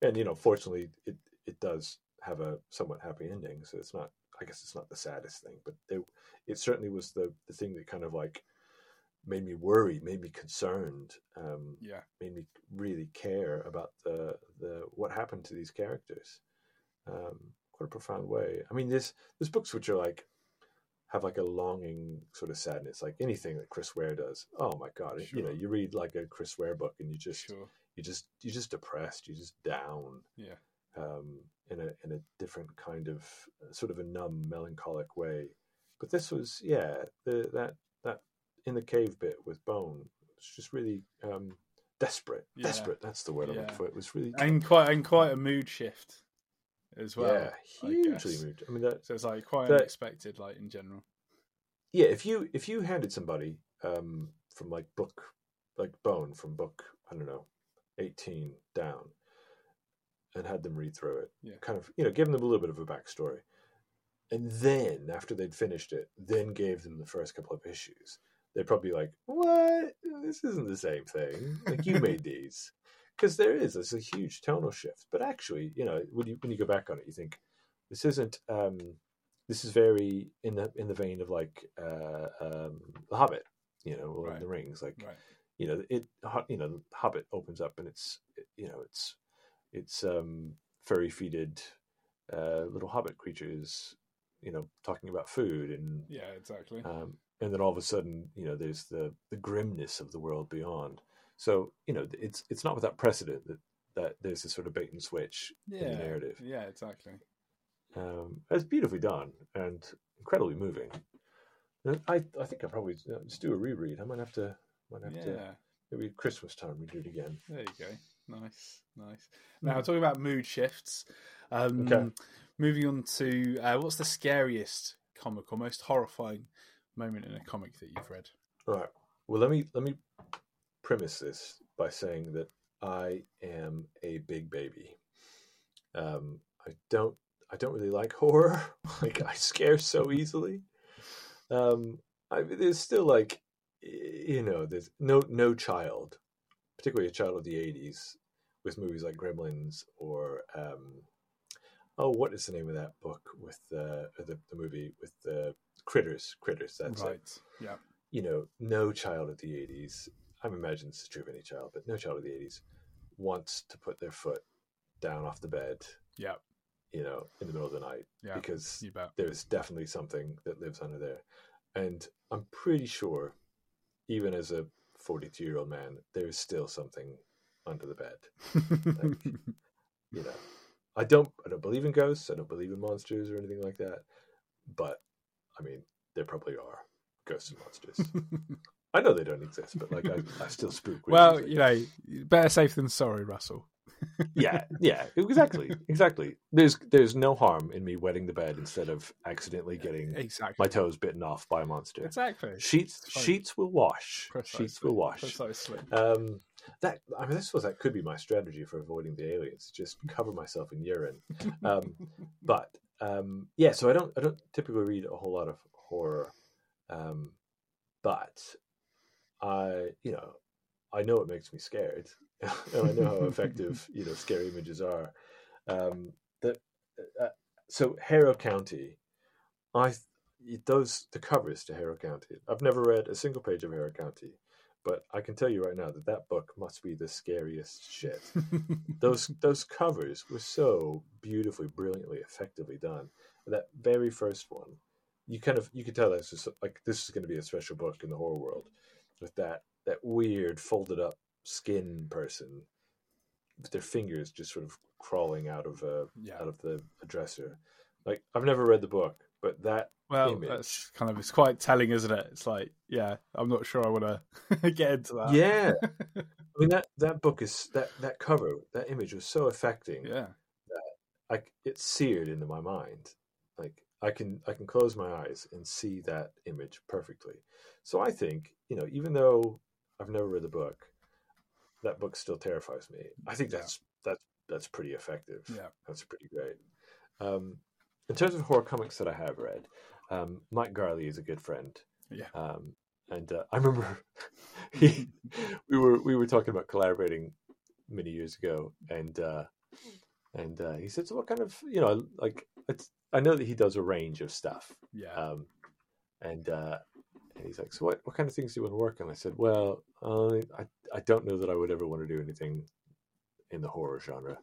and you know, fortunately, it it does have a somewhat happy ending, so it's not. I guess it's not the saddest thing, but it, it certainly was the the thing that kind of like made me worry, made me concerned, um, Yeah, made me really care about the the what happened to these characters. Um, quite a profound way. I mean, there's there's books which are like have like a longing sort of sadness, like anything that Chris Ware does. Oh my god, you know, you read like a Chris Ware book and you just sure. you just you just depressed, you just down Yeah, um, in a in a different kind of sort of a numb, melancholic way. But this was, yeah, the that that in the cave bit with Bone It's just really um, desperate. Yeah. Desperate. That's the word I'm looking for. It was really, and quite and quite a mood shift as well. yeah, hugely guess. moved. I mean, that So it's like quite That- unexpected, like in general. yeah. If you if you handed somebody um, from like book like Bone from book I don't know eighteen down and had them read through it, Yeah. kind of you know, giving them a little bit of a backstory, and then after they'd finished it, then gave them the first couple of issues, they'd probably like, "What? This isn't the same thing. Like you made these." Because there is, there's a huge tonal shift. But actually, you know, when you when you go back on it, you think this isn't. Um, this is very in the in the vein of like uh, um, the Hobbit, you know, or Right. the Rings. Like Right. you know, it you know, the Hobbit opens up and it's you know, it's it's um, furry feeted uh, little Hobbit creatures, you know, talking about food and Yeah, exactly. um, and then all of a sudden, you know, there's the the grimness of the world beyond. So you know, it's it's not without precedent that that there's this sort of bait and switch in the yeah, narrative. yeah, exactly. Um, it's beautifully done and incredibly moving. And I I think I probably uh, just do a reread. I might have to might have Yeah, to maybe at Christmas time read it again. there you go. Nice, nice. Now talking about mood shifts. Um, Hmm. Okay. Moving on to uh, what's the scariest comic or most horrifying moment in a comic that you've read? All right. Well, let me let me premise this by saying that I am a big baby. Um, I don't I don't really like horror. like I scare so easily. Um, I, there's still like you know there's no no child, particularly a child of the '80s, with movies like Gremlins or um, oh, what is the name of that book with uh, the the movie with the Critters? Critters. That's right. it. Yeah. You know, no child of the '80s. I'm imagining this is true of any child, but no child of the '80s wants to put their foot down off the bed. Yeah. You know, in the middle of the night Yeah. because there's definitely something that lives under there. And I'm pretty sure, even as a 42 year old man, there's still something under the bed. You know, I don't, I don't believe in ghosts. I don't believe in monsters or anything like that. But I there probably are ghosts and monsters. I know they don't exist, but like I, I still spook. well, you know, better safe than sorry, Russell. yeah, yeah, exactly, exactly. There's there's no harm in me wetting the bed instead of accidentally getting Exactly. my toes bitten off by a monster. Exactly. Sheets sheets will wash. Precisely. Sheets will wash. Precisely. Um, that I mean, I suppose that could be my strategy for avoiding the aliens. Just cover myself in urine. Um, but um, yeah, so I don't I don't typically read a whole lot of horror, um, but I you know I know it makes me scared, and I know how effective you know scary images are. Um, that uh, so Harrow County, I those the covers to Harrow County. I've never read a single page of Harrow County, but I can tell you right now that that book must be the scariest shit. those those covers were so beautifully, brilliantly, effectively done. That very first one, you kind of you could tell that's just like this is going to be a special book in the horror world, with that that weird folded up skin person, with their fingers just sort of crawling out of a yeah. out of the dresser. Like I've never read the book, but that Well, image. that's kind of it's quite telling, isn't it? It's like, yeah, I'm not sure I want to get into that. yeah, I mean that that book is that that cover that image was so affecting. yeah, like it's seared into my mind. Like I can I can close my eyes and see that image perfectly. So I think you know, even though I've never read the book, that book still terrifies me. I think Yeah. that's that's that's pretty effective. Yeah. that's pretty great. Um, in terms of horror comics that I have read, um, Mike Garley is a good friend. Yeah. Um, and uh, I remember he, we were we were talking about collaborating many years ago, and uh, and uh, he said, "So what kind of you know like I know that he does a range of stuff, yeah, um, and uh, and he's like, so what what kind of things do you want to work on?" I said, "Well, uh, I I don't know that I would ever want to do anything in the horror genre."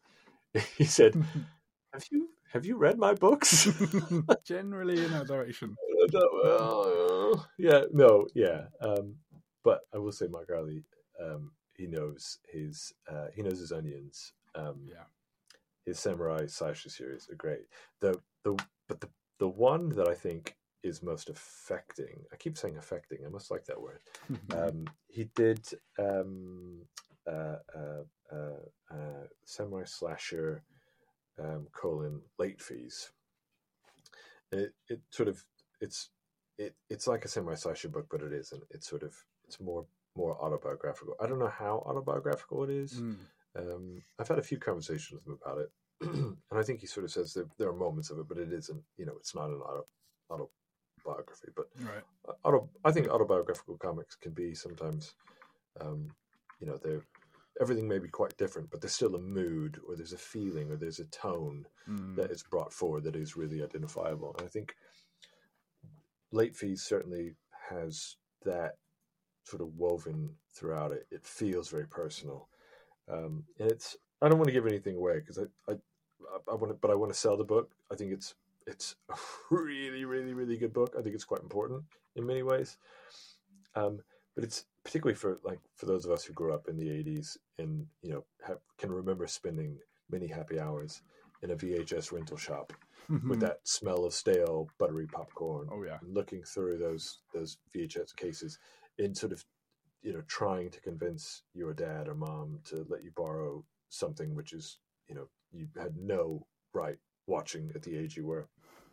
he said, "Have you have you read my books?" generally in that direction. Well, yeah, no, yeah. Um, but I will say, Mark Garley, um, he knows his uh, he knows his onions. Um, Yeah. His samurai slasher series are great. The the but the the one that I think is most affecting. I keep saying affecting. I must like that word. Um, he did um, uh, uh, uh, uh, samurai slasher um, colon late fees. It it sort of it's it it's like a samurai slasher book, but it isn't. It's sort of it's more more autobiographical. I don't know how autobiographical it is. Mm. Um, I've had a few conversations with him about it, and I think he sort of says that there are moments of it, but it isn't. You know, it's not an auto autobiography. But Right. auto, I think autobiographical comics can be sometimes, um, you know, they're everything may be quite different, but there's still a mood, or there's a feeling, or there's a tone Mm. that is brought forward that is really identifiable. And I think Late Fees certainly has that sort of woven throughout it. It feels very personal, um, and it's. I don't want to give anything away because I, I, I want to, but I want to sell the book. I think it's it's a really, really, really good book. I think it's quite important in many ways. Um, but it's particularly for like for those of us who grew up in the '80s and you know have, can remember spending many happy hours in a VHS rental shop with that smell of stale buttery popcorn Oh yeah. and looking through those those VHS cases in sort of you know trying to convince your dad or mom to let you borrow something which is you know you had no right watching at the age you were.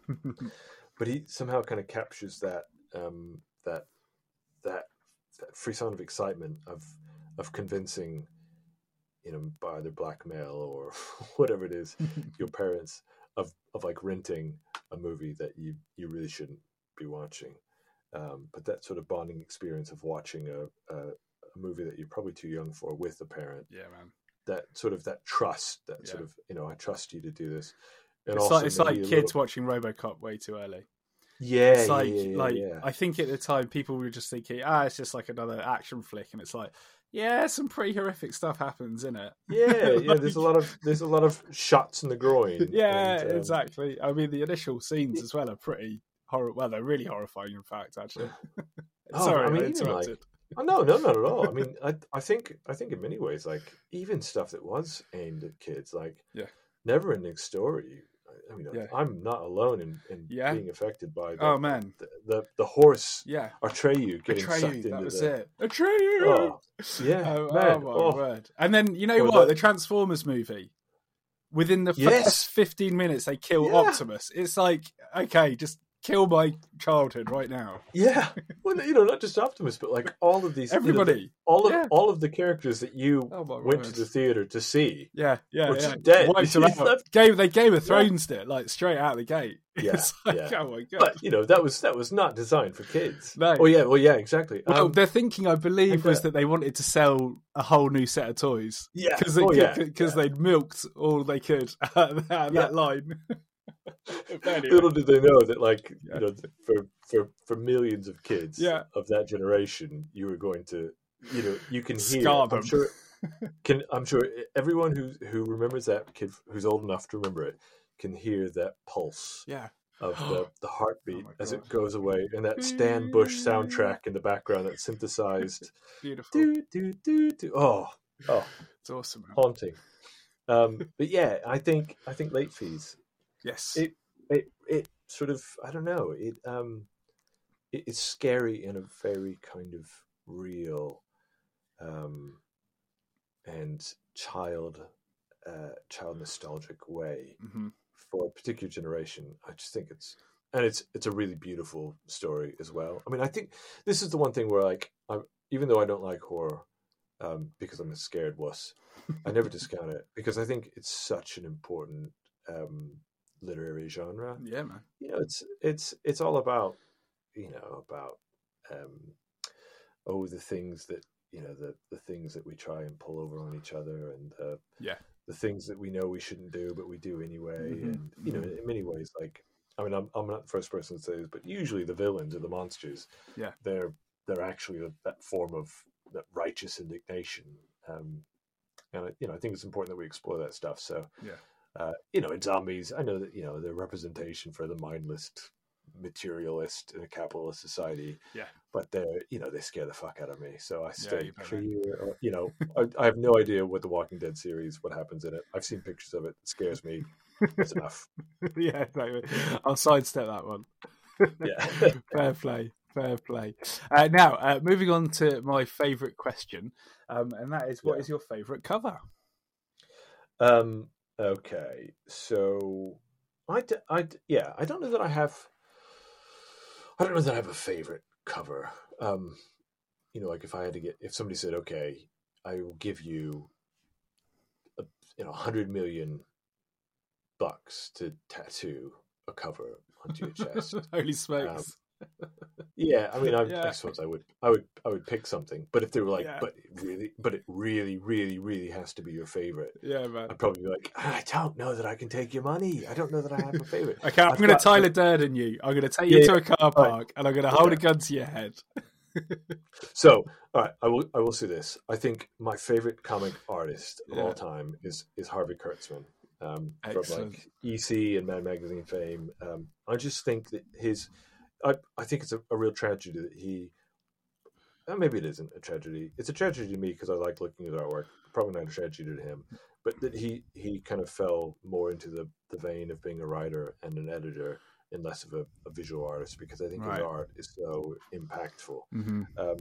But he somehow kind of captures that um that that, that frisson of excitement of of convincing you know by either blackmail or whatever it is your parents of of like renting a movie that you you really shouldn't be watching um, but that sort of bonding experience of watching a, a, a movie that you're probably too young for with a parent yeah, man. that sort of that trust, that Yeah. sort of you know, I trust you to do this. And It's like it's like kids little- watching RoboCop way too early. Yeah, It's like yeah, yeah, like. I think at the time people were just thinking, ah, it's just like another action flick, and it's like, yeah, some pretty horrific stuff happens in it. yeah, yeah. There's a lot of there's a lot of shots in the groin. Yeah, and, um, exactly. I mean, the initial scenes as well are pretty horror. Well, they're really horrifying, in fact. Actually, Oh, sorry, I I, mean, even, interrupted. Oh, no, no, not at all. I mean, I I think I think in many ways, like even stuff that was aimed at kids, like Yeah. never ending story. I- I mean, Yeah. I'm not alone in, in Yeah. being affected by the, Oh man, the, the the horse yeah, Atreyu getting sucked Atreyu. into That was the. it. Atreyu. Oh, yeah, Oh, oh man. oh my Oh, word! And then you know what? the- The Transformers movie. Within the Yes. first fifteen minutes, they kill Yeah. Optimus. It's like, okay, just kill my childhood right now. yeah. Well, you know, not just Optimus, but like all of these, you know, Everybody. all of Yeah. all of the characters that you Oh went to the theater to see. Yeah, yeah, were yeah. dead. Wiped them out. left- Game, they Game of Thrones it like straight out the gate. Yeah, it's like, yeah. oh my god. But you know, that was that was not designed for kids. No. Oh yeah. Well, yeah. Exactly. well, Um, their thinking, I believe, was that. they wanted to sell a whole new set of toys yeah. because they oh, yeah. yeah. they'd milked all they could out of that, Yeah. that line. But anyway. Little did they know that, like Yeah. you know, for for for millions of kids Yeah. of that generation, you were going to, you know, you can hear. Scar I'm sure. Can I'm sure everyone who who remembers that kid who's old enough to remember it can hear that pulse yeah, of the, the heartbeat Oh as it goes away, and that Stan Bush soundtrack in the background that's synthesized. beautiful. do do do do. Oh, oh, It's awesome. Man. haunting. Um, but yeah, I think I think late fees. Yes. It it it sort of I don't know it um it, it's scary in a very kind of real um and child uh child nostalgic way hmm for a particular generation. I just think it's and it's it's a really beautiful story as well. I mean, I think this is the one thing where like I'm even though I don't like horror um, because I'm a scared wuss, I never discount it because I think it's such an important um, literary genre. Yeah, man. You know, it's it's it's all about you know about um, oh the things that you know the the things that we try and pull over on each other and uh, Yeah. the things that we know we shouldn't do but we do anyway Mhm, and you know in many ways like I mean I'm I'm not the first person to say this but usually the villains or the monsters Yeah. they're they're actually a, that form of that righteous indignation um, and you know I think it's important that we explore that stuff so Yeah. Uh, you know in zombies I know that you know the representation for the mindless materialist in a capitalist society Yeah. but they're you know they scare the fuck out of me so i stay you clear uh, you know I, I have no idea what the walking dead series what happens in it i've seen pictures of it it scares me it's enough yeah, exactly. I'll sidestep that one. yeah fair play, fair play. Uh, now, uh, moving on to my favourite question, um, and that is, what Yeah. is your favourite cover? um okay so i d- I d- yeah i don't know that i have i don't know that i have a favorite cover um you know like if i had to get if somebody said okay i will give you a, you know 100 million bucks to tattoo a cover onto your chest Holy smokes! Yeah, I mean, I, Yeah. I suppose I would, I would, I would pick something. But if they were like, Yeah. but it really, but it really, really, really has to be your favorite, yeah, man. I'd probably be like, I don't know that I can take your money. I don't know that I have a favorite. Okay, I'm going to Tyler Durden you. I'm going to take Yeah, you to a car park, and I'm going to hold a gun to your head. So, all right, I will, I will say this. I think my favorite comic artist of all time is is Harvey Kurtzman, um, from like EC and Mad Magazine fame. Um, I just think that his, I, I think it's a, a real tragedy that he. uh, maybe it isn't a tragedy. It's a tragedy to me because I like looking at artwork. Probably not a tragedy to him, but that he he kind of fell more into the the vein of being a writer and an editor and less of a, a visual artist because I think Right. his art is so impactful Mm-hmm. um,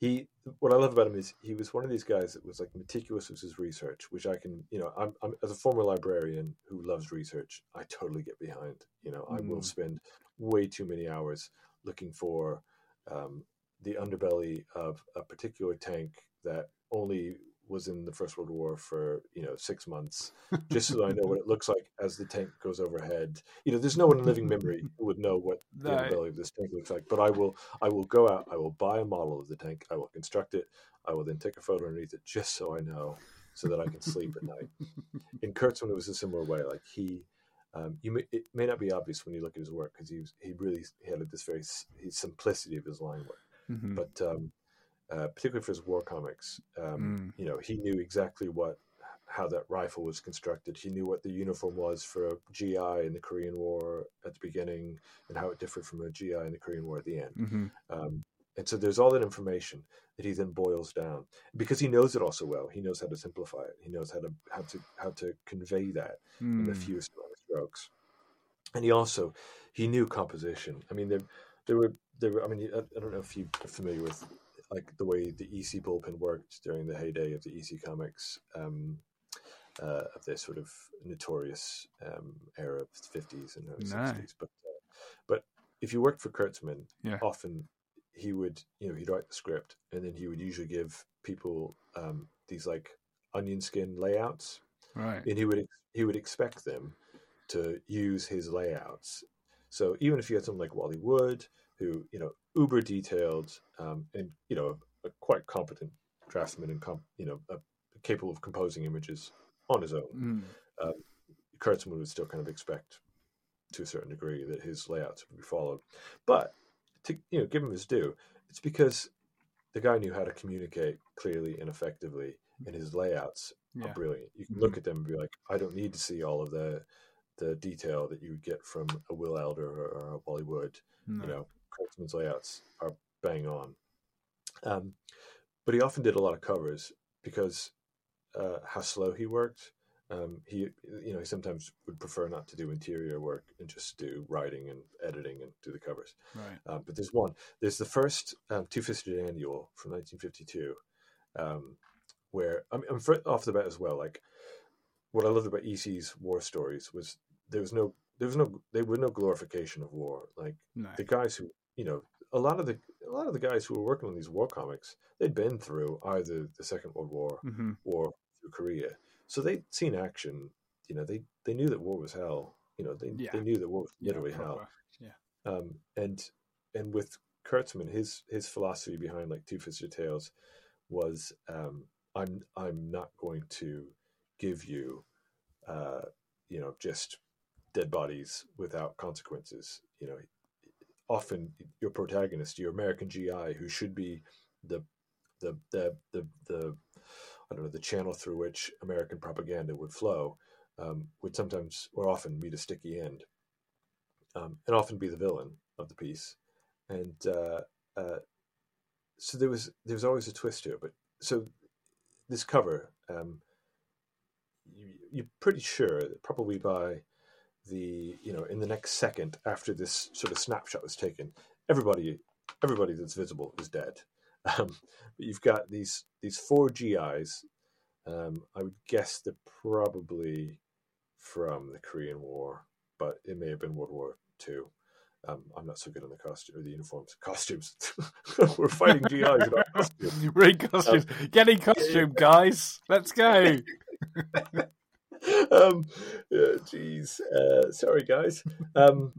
he what I love about him is he was one of these guys that was like meticulous with his research, which I can you know I'm, I'm as a former librarian who loves research, I totally get behind. You know, I will Mm. spend way too many hours looking for um, the underbelly of a particular tank that only was in the First World War for you know six months, just so I know what it looks like as the tank goes overhead. You know, there's no one in living memory who would know what the No. underbelly of this tank looks like. But I will, I will go out, I will buy a model of the tank, I will construct it, I will then take a photo underneath it, just so I know so that I can sleep at night. In Kurtzman, it was a similar way. Like he, um, you may, it may not be obvious when you look at his work because he was, he really he had this very his simplicity of his line work, Mm-hmm. but um, uh, particularly for his war comics, um, Mm. you know, he knew exactly what how that rifle was constructed. He knew what the uniform was for a GI in the Korean War at the beginning, and how it differed from a GI in the Korean War at the end. hmm Um, and so there's all that information that he then boils down because he knows it also well. He knows how to simplify it. He knows how to how to how to convey that in the Mm. fewest amount of strokes. And he also he knew composition. I mean, there there were there were. I mean, I, I don't know if you're familiar with like the way the EC bullpen worked during the heyday of the EC comics. Um, uh, of their sort of notorious um, era of the 50s and early No. 60s. But uh, but if you worked for Kurtzman, Yeah. often he would you know he'd write the script and then he would usually give people um, these like onion skin layouts Right. and he would he would expect them to use his layouts. So even if you had someone like Wally Wood, who you know uber detailed um, and you know a quite competent draftsman and com- you know uh, capable of composing images on his own, Mm. Kurtzman would still kind of expect to a certain degree that his layouts would be followed. But to you know give him his due, it's because the guy knew how to communicate clearly and effectively, and his layouts Yeah. are brilliant. You can Mhm. look at them and be like, I don't need to see all of the the detail that you would get from a Will Elder or, or a Wally Wood. No. You know, Kurtzman's layouts are bang on. Um, but he often did a lot of covers because uh, how slow he worked. Um, he, you know, he sometimes would prefer not to do interior work and just do writing and editing and do the covers. Right. Um, but there's one. There's the first um, Two Fisted Annual from 1952, um, where I mean, I'm off the bat as well. Like what I loved about EC's war stories was there was no there was no there was no glorification of war. Like No. the guys who you know a lot of the a lot of the guys who were working on these war comics they'd been through either the Second World War hmm or through Korea, so they'd seen action. You know they they knew that war was hell. You know they Yeah. they knew that war was literally yeah, hell proper. um, and and with Kurtzman, his his philosophy behind like Two Fisted Tales was um, I'm I'm not going to give you uh, you know just dead bodies without consequences. You know, often your protagonist, your American GI, who should be the the the the, the I don't know the channel through which American propaganda would flow, um, would sometimes or often meet a sticky end um, and often be the villain of the piece. And uh, uh, so there was there was always a twist here. But so this cover, um, you, you're pretty sure probably by the you know in the next second after this sort of snapshot was taken, everybody everybody that's visible is dead. Um, but you've got these these four GIs. Um, I would guess they're probably from the Korean War, but it may have been World War Two. Um, I'm not so good on the costume or the uniforms. Costumes. We're fighting GIs in costumes. Costumes. Get in costume, guys. Let's go. um, yeah, geez, uh, sorry guys. Um,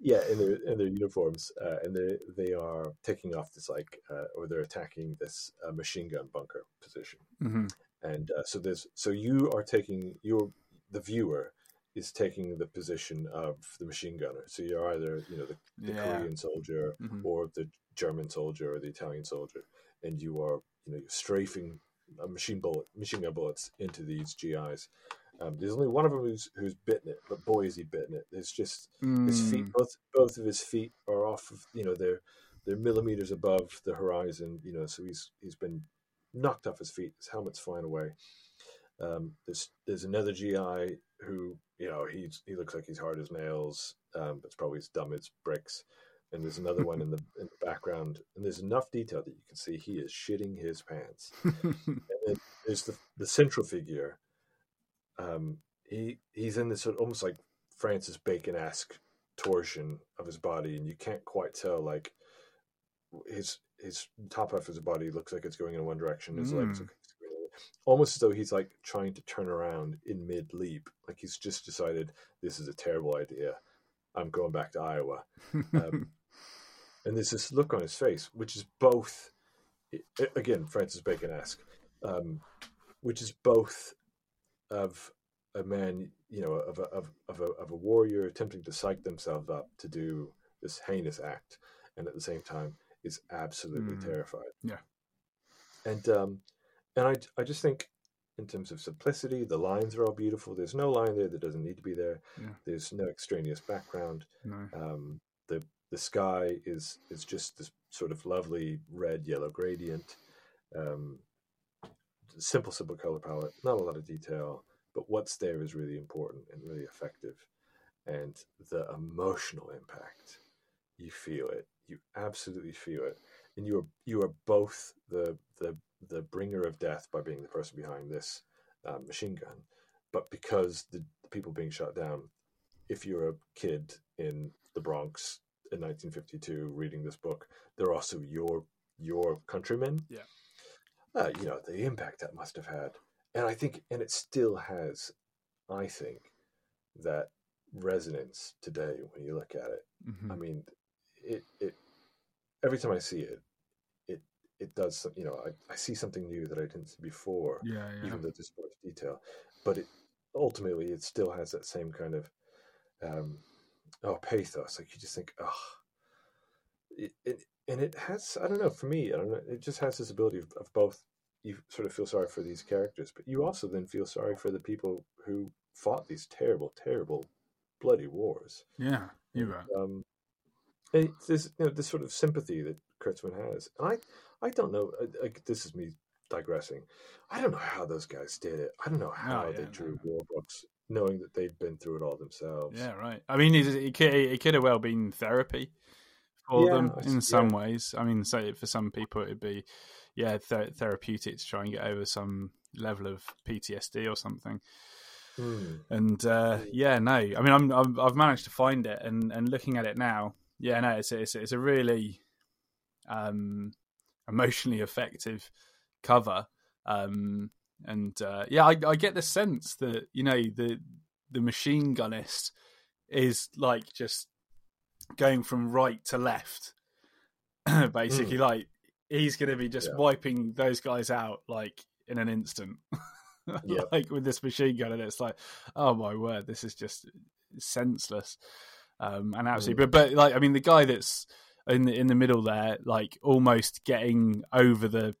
yeah, in their in their uniforms, uh, and they they are taking off this like, uh, or they're attacking this uh, machine gun bunker position. hmm and uh, so there's so you are taking your the viewer is taking the position of the machine gunner. So you're either you know the, the Yeah. Korean soldier Mhm. or the German soldier or the Italian soldier, and you are you know you're strafing machine bullet machine gun bullets into these GIs. Um, there's only one of them who's who's bitten it, but boy is he bitten it. There's just his feet Mm. both both of his feet are off of you know they're they're millimeters above the horizon you know so he's he's been knocked off his feet his helmet's flying away um there's there's another gi who you know he's he looks like he's hard as nails um but it's probably as dumb as bricks and there's another one in the in the background and there's enough detail that you can see he is shitting his pants and then there's the the central figure. Um, he he's in this sort of almost like Francis Bacon esque torsion of his body, and you can't quite tell like his his top half of his body looks like it's going in one direction. His legs Mm. look going in the- almost as though he's like trying to turn around in mid leap, like he's just decided this is a terrible idea. I'm going back to Iowa um, and there's this look on his face, which is both, again, Francis Bacon esque, um, which is both of a man, you know, of a, of, of a, of a warrior attempting to psych themselves up to do this heinous act, and at the same time is absolutely Mm. terrified. Yeah. And um, and I I just think in terms of simplicity, the lines are all beautiful. There's no line there that doesn't need to be there. Yeah. There's no extraneous background. No. Um, the the sky is is just this sort of lovely red yellow gradient. Um, simple simple color palette, not a lot of detail, but what's there is really important and really effective. And the emotional impact, you feel it. You absolutely feel it. And you are you are both the the the bringer of death by being the person behind this uh, machine gun, but because the, the people being shot down, if you're a kid in the Bronx in 1952 reading this book, they're also your your countrymen. Yeah. Uh, you know the impact that must have had, and I think, and it still has. I think that resonance today when you look at it. Mhm. I mean, it it every time I see it, it it does. some- You know, I, I see something new that I didn't see before Yeah, yeah. even though there's more detail. But it ultimately it still has that same kind of um, oh pathos. Like you just think, oh, it, it, and it has. I don't know. For me, I don't know. It just has this ability of, of both. You sort of feel sorry for these characters, but you also then feel sorry for the people who fought these terrible, terrible, bloody wars. Yeah, you bet. Um, it's this you know this sort of sympathy that Kurtzman has, and I I don't know. uh, Like this is me digressing. I don't know how those guys did it. I don't know how Oh, they yeah, drew war books, knowing that they'd been through it all themselves. Yeah, right. I mean, it, it, could, it could have well been therapy for Yeah, them in some yeah. ways. I mean, say for some people it'd be, yeah, th- therapeutic to try and get over some level of PTSD or something. Hmm. And uh, Mm. yeah, no, I mean, I'm, I'm I've managed to find it, and, and looking at it now, yeah, no, it's a, it's a, it's a really um, emotionally effective cover. Um, and uh, yeah, I, I get the sense that you know the the machine gunist is like just going from right to left, basically. Hmm. Like he's going to be just Yeah. wiping those guys out like in an instant. Like with this machine gun, and it's like, oh my word, this is just senseless. Um, and absolutely, hmm. but but like I mean, the guy that's in the in the middle there, like almost getting over the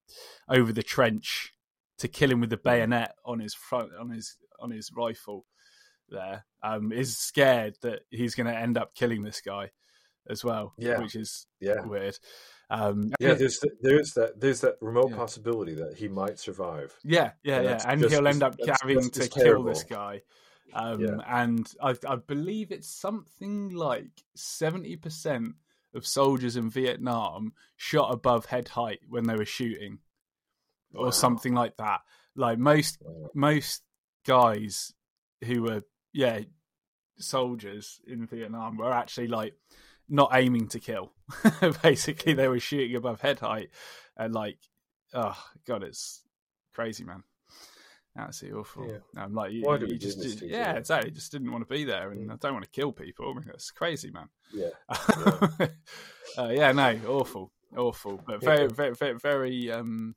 over the trench to kill him with the hmm. bayonet on his front on his on his rifle there um is scared that he's going to end up killing this guy as well Yeah. which is Yeah, weird um yeah. There's th- there's that there's that remote Yeah. possibility that he might survive. yeah yeah And yeah and just he'll end up that's having just to kill this guy um Yeah. and I, I believe it's something like 70% of soldiers in vietnam shot above head height when they were shooting or Wow. something like that like most Wow. most guys who were yeah soldiers in Vietnam were actually like not aiming to kill. Basically, they were shooting above head height, and like, oh god, it's crazy, man. Absolutely awful. Yeah. I'm like, you, Why do you we do just, to yeah, exactly. Just didn't want to be there, and Mm. I don't want to kill people. I mean, that's crazy, man. Yeah, uh, yeah, no, awful, awful, but Yeah. very, very, very, very, um,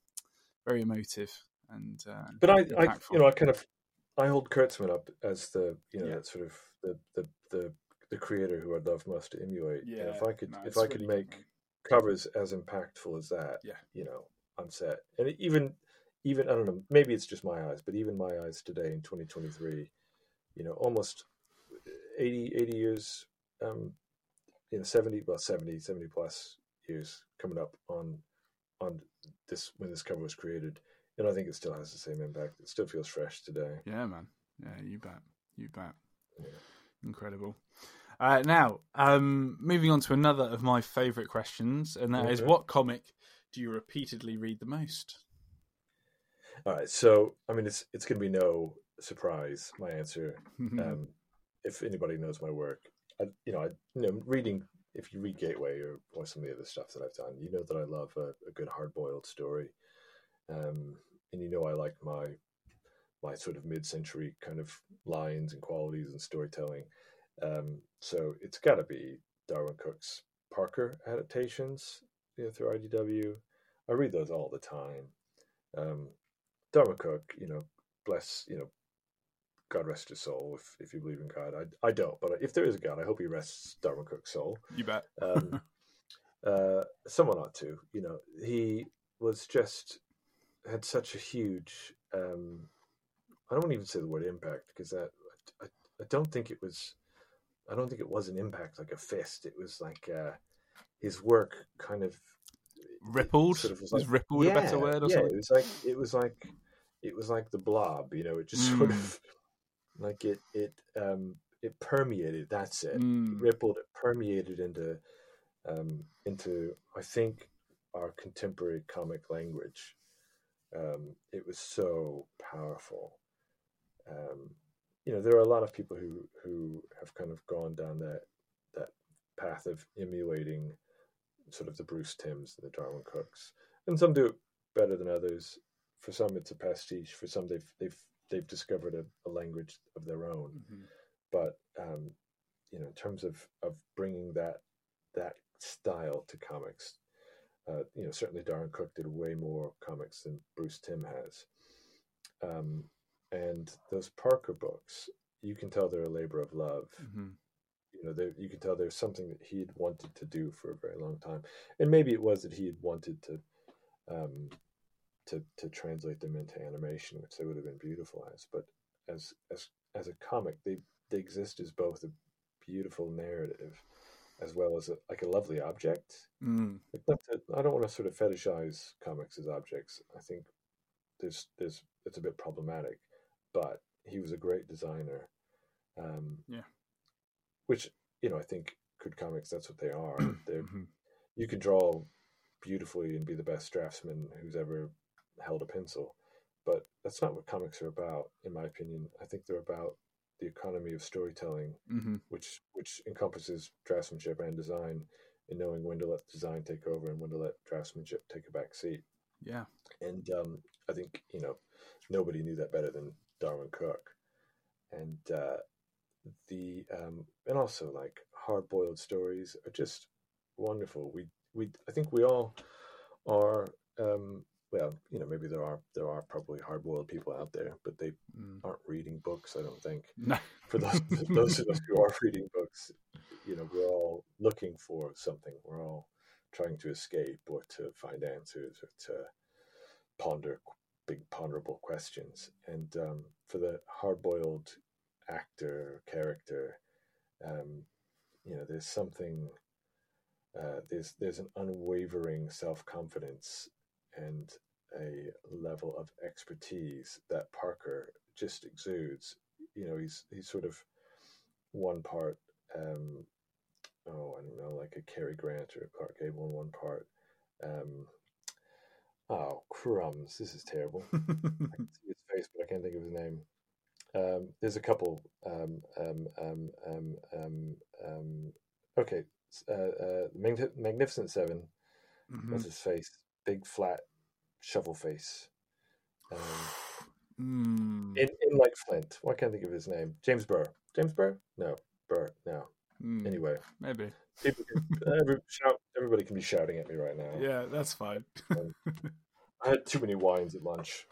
very emotive and. Uh, but I, I you know I kind of I hold Kurtzman up as the you know Yeah. sort of the the the the creator who I'd love most to emulate. And if I could no, if I could really make covers as impactful as that, Yeah. you know, I'm set. And even even I don't know, maybe it's just my eyes, but even my eyes today in 2023, you know, almost 80 80 years um you know 70 well 70 70 plus years coming up on on this when this cover was created and I think it still has the same impact. It still feels fresh today. Yeah, man. Yeah, you bet. You bet. Yeah. Incredible. Uh, now, um, moving on to another of my favourite questions, and that is Okay. what comic do you repeatedly read the most? All right, so I mean, it's it's going to be no surprise. My answer, um, if anybody knows my work, I, you know, I, you know, reading. If you read Gateway or, or some of the other stuff that I've done, you know that I love a, a good hard-boiled story, um, and you know I like my my sort of mid-century kind of lines and qualities and storytelling. Um, so it's got to be Darwyn Cooke's Parker adaptations you know, through IDW. I read those all the time. Um, Darwyn Cooke, you know, bless, you know, God rest his soul. If if you believe in God, I I don't, but if there is a God, I hope he rests Darwyn Cooke's soul. You bet. Um, uh, someone ought to. You know, he was just had such a huge. Um, I don't even say the word impact because that I, I don't think it was. I don't think it was an impact like a fist. It was like uh, his work kind of rippled. Sort of was, like, rippled yeah, a better word or yeah, something? It was like it was like it was like the blob. You know, it just mm. sort of like it it um, it permeated. That's it. Mm. it. Rippled. It permeated into um, into I think our contemporary comic language. Um, it was so powerful. Um, you know, there are a lot of people who who have kind of gone down that that path of emulating sort of the Bruce Timms and the Darwyn Cookes, and some do it better than others. For some, it's a pastiche. For some, they've they've they've discovered a, a language of their own. Mm-hmm. But um, you know, in terms of of bringing that that style to comics, uh, you know, certainly Darwyn Cooke did way more comics than Bruce Timm has. Um, and those Parker books, you can tell they're a labor of love. Mm-hmm. You know, you can tell there's something that he had wanted to do for a very long time, and maybe it was that he had wanted to, um, to to translate them into animation, which they would have been beautiful as. But as as as a comic, they they exist as both a beautiful narrative as well as a, like a lovely object. Mm. To, I don't want to sort of fetishize comics as objects. I think there's there's it's a bit problematic, but he was a great designer. Um, yeah. Which you know I think good comics that's what they are. They're mm-hmm. you can draw beautifully and be the best draftsman who's ever held a pencil, but that's not what comics are about, in my opinion. I think they're about the economy of storytelling, mm-hmm. which which encompasses draftsmanship and design, and knowing when to let design take over and when to let draftsmanship take a back seat. Yeah, and um, I think you know nobody knew that better than Darwyn Cooke, and uh, the um, and also like hard boiled stories are just wonderful. We we I think we all are um, well, you know, maybe there are there are probably hard boiled people out there, but they mm. aren't reading books. I don't think. No. For those those of us who are reading books, you know, we're all looking for something. We're all trying to escape or to find answers or to ponder big ponderable questions. And um, for the hard boiled actor character, um, you know, there's something. Uh, there's there's an unwavering self confidence and a level of expertise that Parker just exudes. You know, he's he's sort of one part, um, oh, I don't know, like a Cary Grant or a Clark Gable in one part. Um, oh, crumbs! This is terrible. I can see his face, but I can't think of his name. Um, there's a couple. Um, um, um, um, um, um okay, uh, uh, Magnificent 7 mm-hmm. What's his face? Big flat shovel face. Um, mm. in, in like Flint. Why can't I think of his name? James Burr. James Burr? No, Burr. No. Mm. Anyway, maybe people can, every, shout, everybody can be shouting at me right now. Yeah, that's fine. um, I had too many wines at lunch.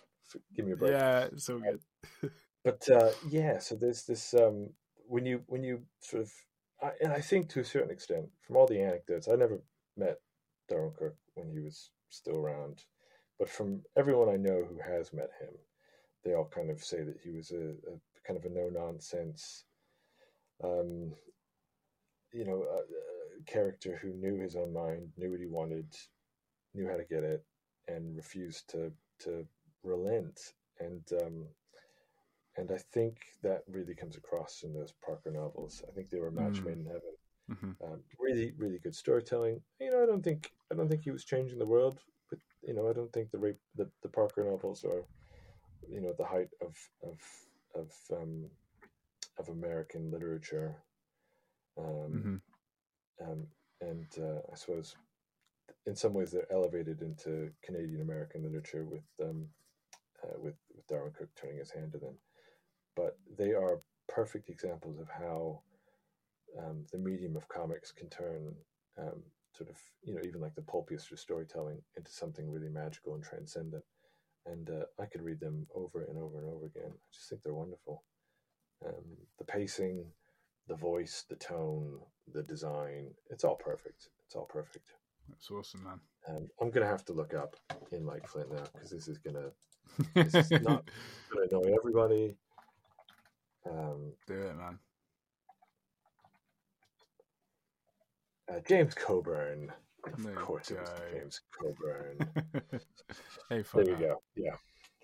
Give me a break. Yeah, so good. but uh, yeah, so there's this um, when you when you sort of, I, and I think to a certain extent, from all the anecdotes, I never met Darwyn Cooke when he was still around. But from everyone I know who has met him, they all kind of say that he was a, a kind of a no nonsense, um, you know, a, a character who knew his own mind, knew what he wanted, knew how to get it, and refused to to relent. And um, and I think that really comes across in those Parker novels. I think they were a match mm. made in heaven. Mm-hmm. Um, really, really good storytelling. You know, I don't think I don't think he was changing the world, but you know, I don't think the rape, the, the Parker novels are, you know, the height of of of um, of American literature. Um, mm-hmm. um, and uh, I suppose, in some ways, they're elevated into Canadian American literature with um, uh, with with Darwyn Cooke turning his hand to them. But they are perfect examples of how um, the medium of comics can turn um, sort of, you know, even like the pulpiest of storytelling into something really magical and transcendent. and uh, I could read them over and over and over again. I just think they're wonderful. Um, the pacing, the voice, the tone, the design, it's all perfect. It's all perfect. That's awesome, man. Um, I'm gonna have to look up in Like Flint now because this is gonna this is not gonna annoy everybody. Um, Do it, man. Uh, James Coburn, of you course, it was. James Coburn. hey, there you go. Yeah,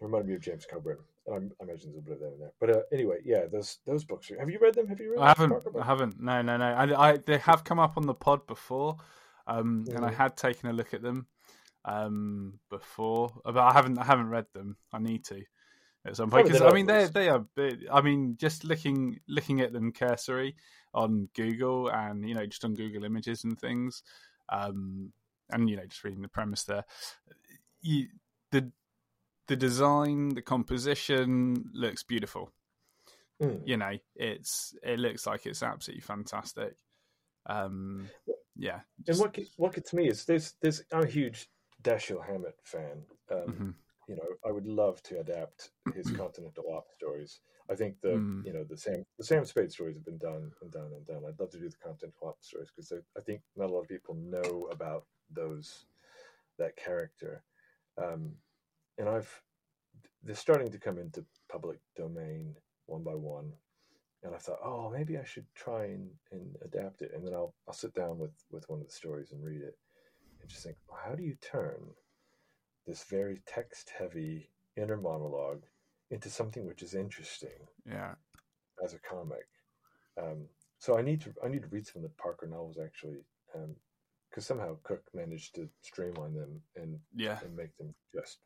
reminded me of James Coburn. I, I imagine there's a bit of that in there. But uh, anyway, yeah, those those books. Are, have you read them? Have you read? I haven't. I haven't. No, no, no. I, I they have come up on the pod before, um, and I Mhm. had taken a look at them um, before, but I haven't. I haven't read them. I need to at some point because I mean they they are. I mean just looking looking at them cursory on Google and you know just on Google Images and things, um, and you know just reading the premise there. You, the the design, the composition looks beautiful Mm. you know, it's it looks like it's absolutely fantastic. Um, yeah, And just- what get- what gets me is there's there's I'm a huge Dashiell Hammett fan. Um, mhm. You know, I would love to adapt his Continental Op stories. I think the Mm. you know the Sam the Sam Spade stories have been done and done and done. I'd love to do the Continental Op stories because I think not a lot of people know about those that character. Um, and I've they're starting to come into public domain one by one. And I thought, oh, maybe I should try and, and adapt it. And then I'll I'll sit down with, with one of the stories and read it and just think, well, how do you turn this very text heavy inner monologue into something which is interesting yeah, as a comic? Um, so I need to I need to read some of the Parker novels actually, because somehow Cooke managed to streamline them and yeah, and make them just,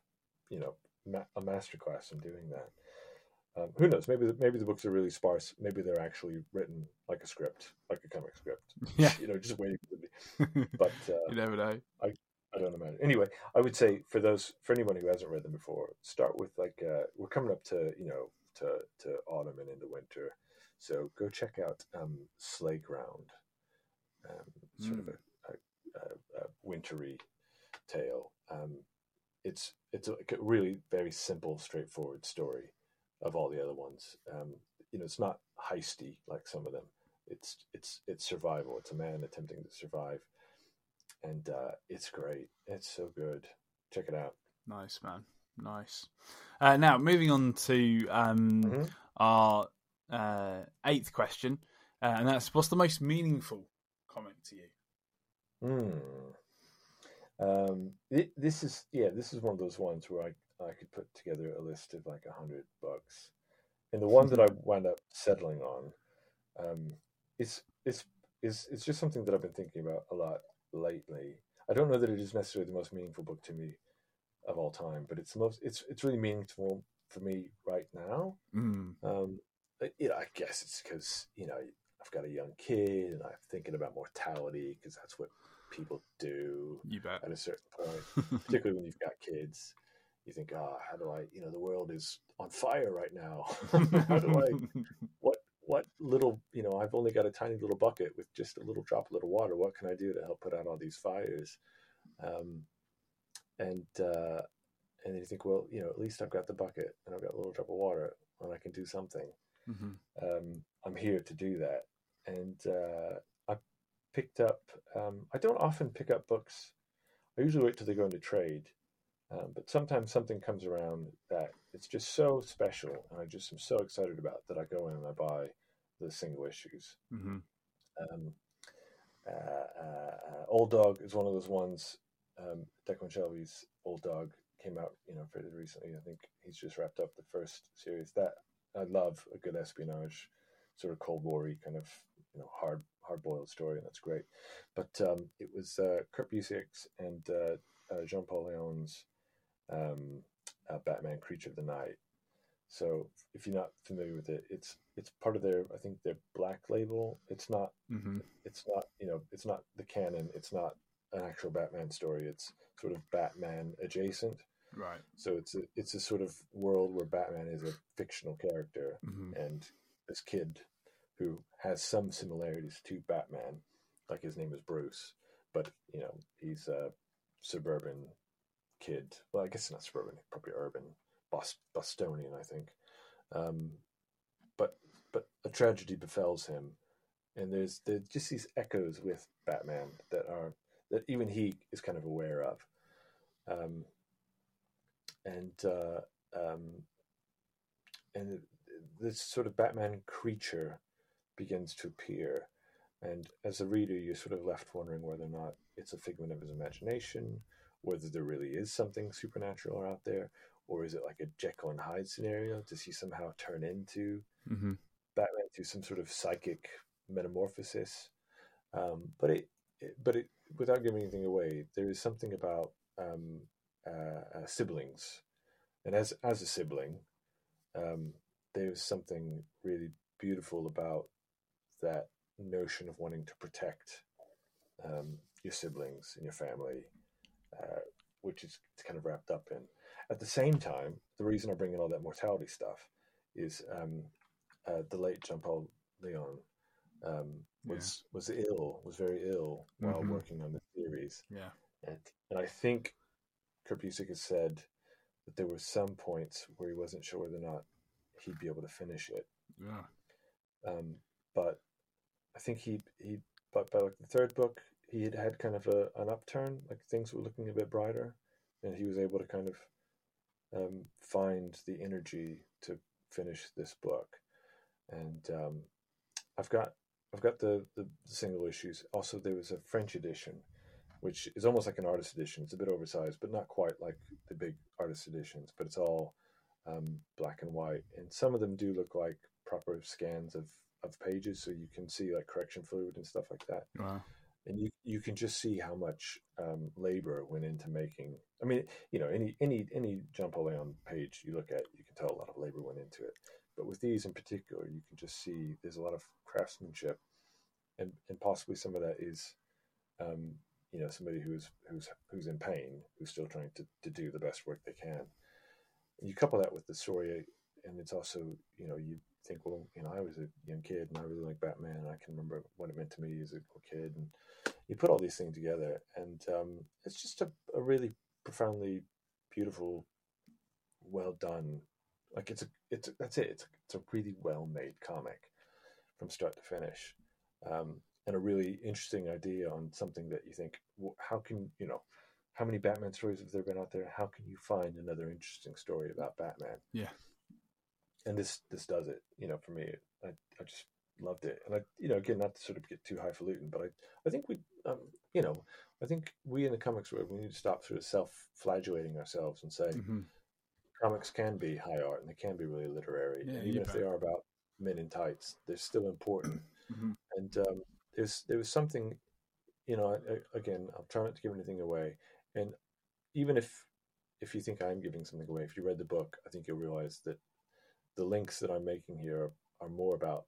you know, ma- a masterclass in doing that. Um, who knows? Maybe the, maybe the books are really sparse. Maybe they're actually written like a script, like a comic script. yeah. You know, just waiting. For the, but uh, you never know. I don't imagine. Anyway, I would say for those for anyone who hasn't read them before, start with like uh, we're coming up to you know to to autumn and into winter, so go check out um, Slayground, um, sort of a, a, a, a wintry tale. Um, it's it's a a really very simple, straightforward story of all the other ones. Um, you know, it's not heisty like some of them. It's it's it's survival. It's a man attempting to survive and uh, it's great. It's so good. Check it out. Nice man, nice. Uh, now moving on to um, Mhm. our uh, eighth question, uh, and that's what's the most meaningful comic to you? Hmm. Um, thi- this is yeah, this is one of those ones where I I could put together a list of like a hundred books, and the one that I wound up settling on, um, is is is it's just something that I've been thinking about a lot lately. I don't know that it is necessarily the most meaningful book to me of all time, but it's the most it's it's really meaningful for me right now. Mm, Um, you know, I guess it's because you know I've got a young kid and I'm thinking about mortality because that's what people do you bet. at a certain point. Particularly when you've got kids, you think, "Ah, how do I? You know, the world is on fire right now. how do I? What? What little? You know, I've only got a tiny little bucket with just a little droplet of water. What can I do to help put out all these fires? Um, and uh, and then you think, well, you know, at least I've got the bucket and I've got a little drop of water, and I can do something Mhm. um, I'm here to do that. And uh, I picked up. Um, I don't often pick up books. I usually wait till they go into trade. Um, but sometimes something comes around that it's just so special, and I just am so excited about that I go in and I buy the single issues. Mhm. Um, uh, uh, uh, Old Dog is one of those ones. Um, Declan Shalvey's Old Dog came out, you know, fairly recently. I think he's just wrapped up the first series. That I love a good espionage, sort of Cold War kind of, you know, hard hard boiled story, and that's great. But um, it was uh, Kurt Busiek's and uh, uh, Jean Paul Leon's um, uh, Batman Creature of the Night. So if you're not familiar with it, it's it's part of their I think their black label. It's not Mhm. it's not you know it's not the canon. It's not an actual Batman story. It's sort of Batman adjacent. Right. So it's a it's a sort of world where Batman is a fictional character, Mhm. and this kid who has some similarities to Batman, like his name is Bruce, but you know he's a suburban kid. Well, I guess not suburban, probably urban, Bos- Bostonian, I think. Um, but but a tragedy befalls him, and there's there's just these echoes with Batman that are that even he is kind of aware of, um, and uh, um, and this sort of Batman creature begins to appear, and as a reader, you're sort of left wondering whether or not it's a figment of his imagination, whether there really is something supernatural out there, or is it like a Jekyll and Hyde scenario? Does he somehow turn into Mm-hmm. Batman through some sort of psychic metamorphosis? Um, but it, it, but it, without giving anything away, there is something about um, uh, uh, siblings, and as as a sibling, um, there's something really beautiful about that notion of wanting to protect um, your siblings and your family, uh, which is kind of wrapped up in. At the same time, the reason I bring in all that mortality stuff is um, uh, the late Jean Paul Leon um, was was ill, was very ill while Mhm. working on the series, Yeah. and and I think Busiek has said that there were some points where he wasn't sure whether or not he'd be able to finish it. Yeah. Um, but I think he he but by like the third book he had had kind of a, an upturn, like things were looking a bit brighter, and he was able to kind of um, find the energy to finish this book. And um, I've got I've got the, the single issues. Also, there was a French edition, which is almost like an artist edition. It's a bit oversized, but not quite like the big artist editions. But it's all um, black and white, and some of them do look like proper scans of of pages, so you can see like correction fluid and stuff like that Wow. And you you can just see how much um, labor went into making. I mean, you know, any any any Jean Paul Leon page you look at, you can tell a lot of labor went into it. But with these in particular, you can just see there's a lot of craftsmanship, and and possibly some of that is, um, you know, somebody who's who's who's in pain, who's still trying to to do the best work they can. And you couple that with the story, and it's also you know you think, well, you know, I was a young kid and I really like Batman, and I can remember what it meant to me as a little kid, and you put all these things together, and um, it's just a, a really profoundly beautiful, well done. Like it's a, it's a, that's it. It's a, it's a really well made comic from start to finish, um, and a really interesting idea on something that you think, well, how can you know, how many Batman stories have there been out there? How can you find another interesting story about Batman? Yeah. And this this does it. You know, for me, I I just loved it. And I, you know, again, not to sort of get too highfalutin, but I, I think we, um, you know, I think we in the comics world, we need to stop sort of self-flagellating ourselves and say hmm comics can be high art and they can be really literary, Yeah, and even if bet. they are about men in tights, they're still important. hmm And um, there's there was something, you know, I, I- again, I'm trying not to give anything away, and even if if you think I'm giving something away, if you read the book, I think you'll realize that the links that I'm making here are, more about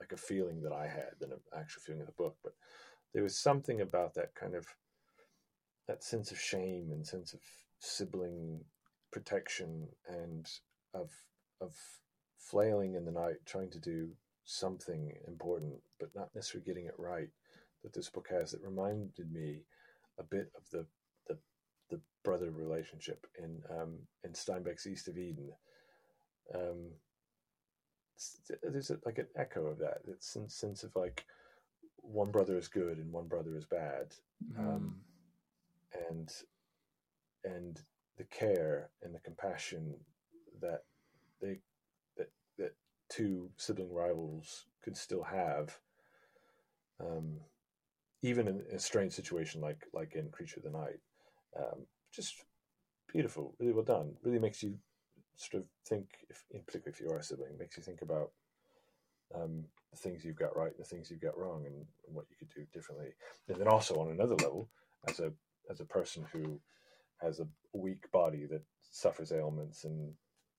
like a feeling that I had than an actual feeling of the book. But there was something about that kind of that sense of shame and sense of sibling protection and of of flailing in the night trying to do something important but not necessarily getting it right that this book has that reminded me a bit of the the, the brother relationship in um, in Steinbeck's East of Eden. Um, there's a, like an echo of that. That sense, sense of like one brother is good and one brother is bad, Um, and and the care and the compassion that they that that two sibling rivals could still have um, even in a strange situation like like in creature of the night um, just beautiful really well done really makes you sort of think if in particular if you are a sibling makes you think about um, the things you've got right and the things you've got wrong and, and what you could do differently and then also on another level as a as a person who has a weak body that suffers ailments and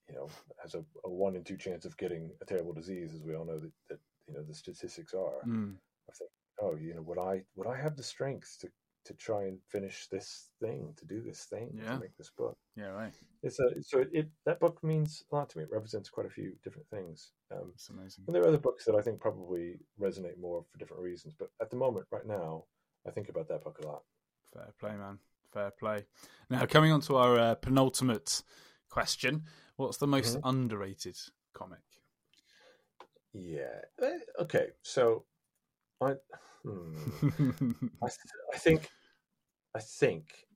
you know has a, a one in two chance of getting a terrible disease as we all know that, that you know the statistics are Mm. I think oh you know would I would I have the strength to to try and finish this thing to do this thing Yeah. to make this book Yeah, right. it's a so it, it that book means a lot to me it represents quite a few different things um, It's amazing. and there are other books that I think probably resonate more for different reasons but at the moment right now I think about that book a lot Fair play, man. Fair play. Now, coming on to our uh, penultimate question, what's the most Mm-hmm. underrated comic? Yeah. Eh, Okay. So, I, hmm, I, I think, I think,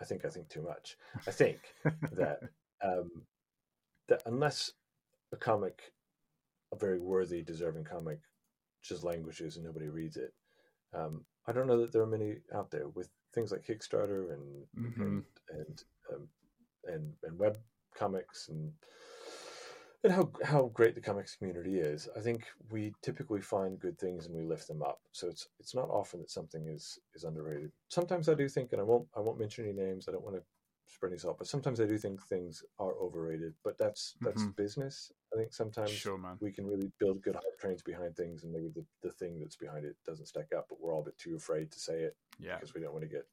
I think, I think too much. I think that um, that unless a comic, a very worthy, deserving comic, just languishes and nobody reads it, um, I don't know that there are many out there with things like Kickstarter and Mhm. and and um, and and web comics and and how how great the comics community is. I think we typically find good things and we lift them up. So it's it's not often that something is is underrated. Sometimes I do think, and I won't I won't mention any names. I don't want to spread any salt, but sometimes I do think things are overrated. But that's that's Mhm. business. I think sometimes Sure, we can really build good hype trains behind things, and maybe the, the thing that's behind it doesn't stack up, but we're all a bit too afraid to say it Yeah. because we don't want to get.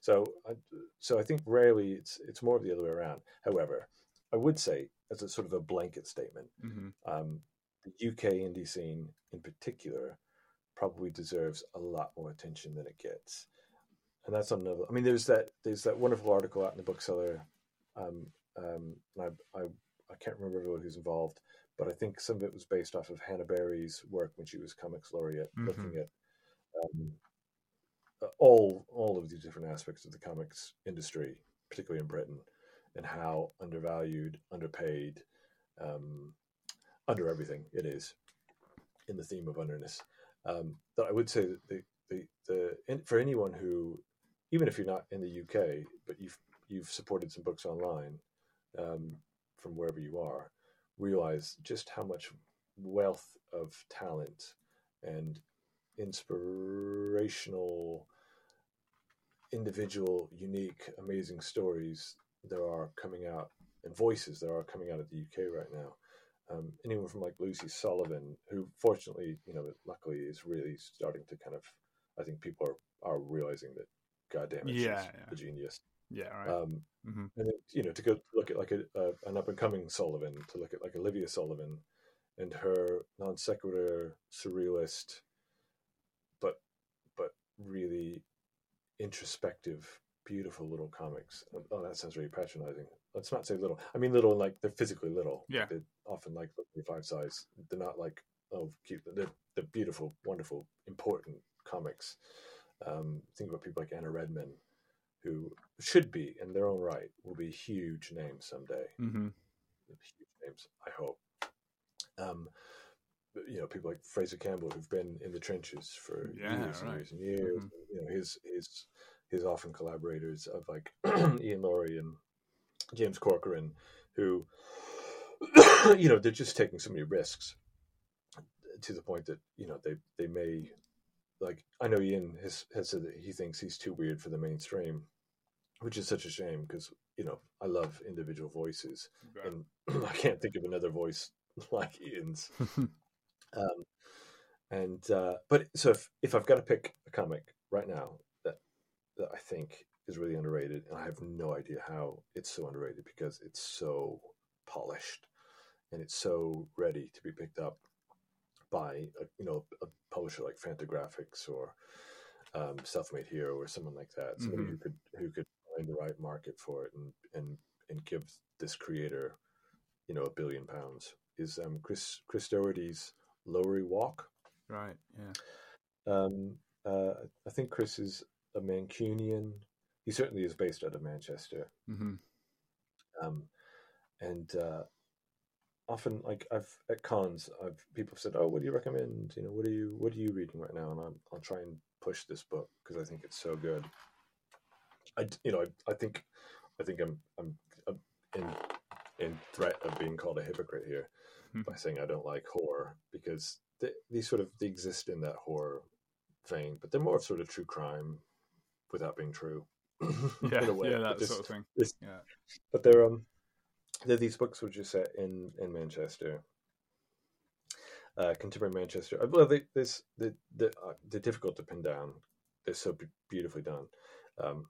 So, I, so I think rarely it's it's more of the other way around. However, I would say as a sort of a blanket statement, hmm um, the UK indie scene in particular probably deserves a lot more attention than it gets, and that's another. I mean, there's that there's that wonderful article out in the bookseller, um, um, and I, I I can't remember everyone who's involved, but I think some of it was based off of Hannah Berry's work when she was comics laureate, Mhm. looking at um, uh, all all of these different aspects of the comics industry, particularly in Britain, and how undervalued, underpaid, um, under everything it is in the theme of underness. Um, I would say that the the, the and for anyone who, even if you're not in the UK, but you've you've supported some books online um, from wherever you are, realize just how much wealth of talent and inspirational, individual, unique, amazing stories there are coming out and voices there are coming out of the UK right now. Um, anyone from like Lucy Sullivan, who fortunately, you know, luckily is really starting to kind of, I think people are, are realizing that, goddamn it, Yeah, she's yeah. a genius. Yeah, right. Um, hmm and then, you know, to go look at like a, a an up and coming Sullivan, to look at like Olivia Sullivan and her non sequitur surrealist, but but really introspective, beautiful little comics. Oh, that sounds really patronizing. Let's not say little. I mean little, like they're physically little. Yeah. they're often like five size. They're not like oh cute. They're they're beautiful, wonderful, important comics. Um, think about people like Anna Readman, who should be in their own right will be huge names someday. hmm Huge names, I hope. Um, you know, people like Fraser Campbell who've been in the trenches for Yeah, years and years and years. Mhm. You know, his his his often collaborators of like Iain Laurie and James Corcoran, who you know they're just taking so many risks to the point that you know they they may like I know Iain has has said that he thinks he's too weird for the mainstream, which is such a shame because you know I love individual voices and I can't think of another voice like Iain's. Um, and uh, but so if if I've got to pick a comic right now that I think is really underrated, and I have no idea how it's so underrated because it's so polished and it's so ready to be picked up by a, you know a publisher like Fantagraphics or um, Self-Made Hero or someone like that, somebody Mhm. who could who could find the right market for it and and and give this creator you know a billion pounds is um, Chris Chris Doherty's Lowry Walk. Right. Yeah. Um, uh, I think Chris is a Mancunian. He certainly is based out of Manchester. hmm Um, and uh, often, like I've at cons, I've people have said, "Oh, what do you recommend? You know, what are you what are you reading right now?" And I'm, I'll try and push this book because I think it's so good. I, you know I, I think I think I'm I'm uh, in in threat of being called a hypocrite here Hmm. by saying I don't like horror because they, these sort of they exist in that horror vein, but they're more of sort of true crime without being true. Yeah. in a way. Yeah. That this- sort of thing. this- Yeah. but they're um they're these books which are set in in Manchester, uh, contemporary Manchester. Uh, Well, they, there's the the uh, they're difficult to pin down. They're so be- beautifully done. Um,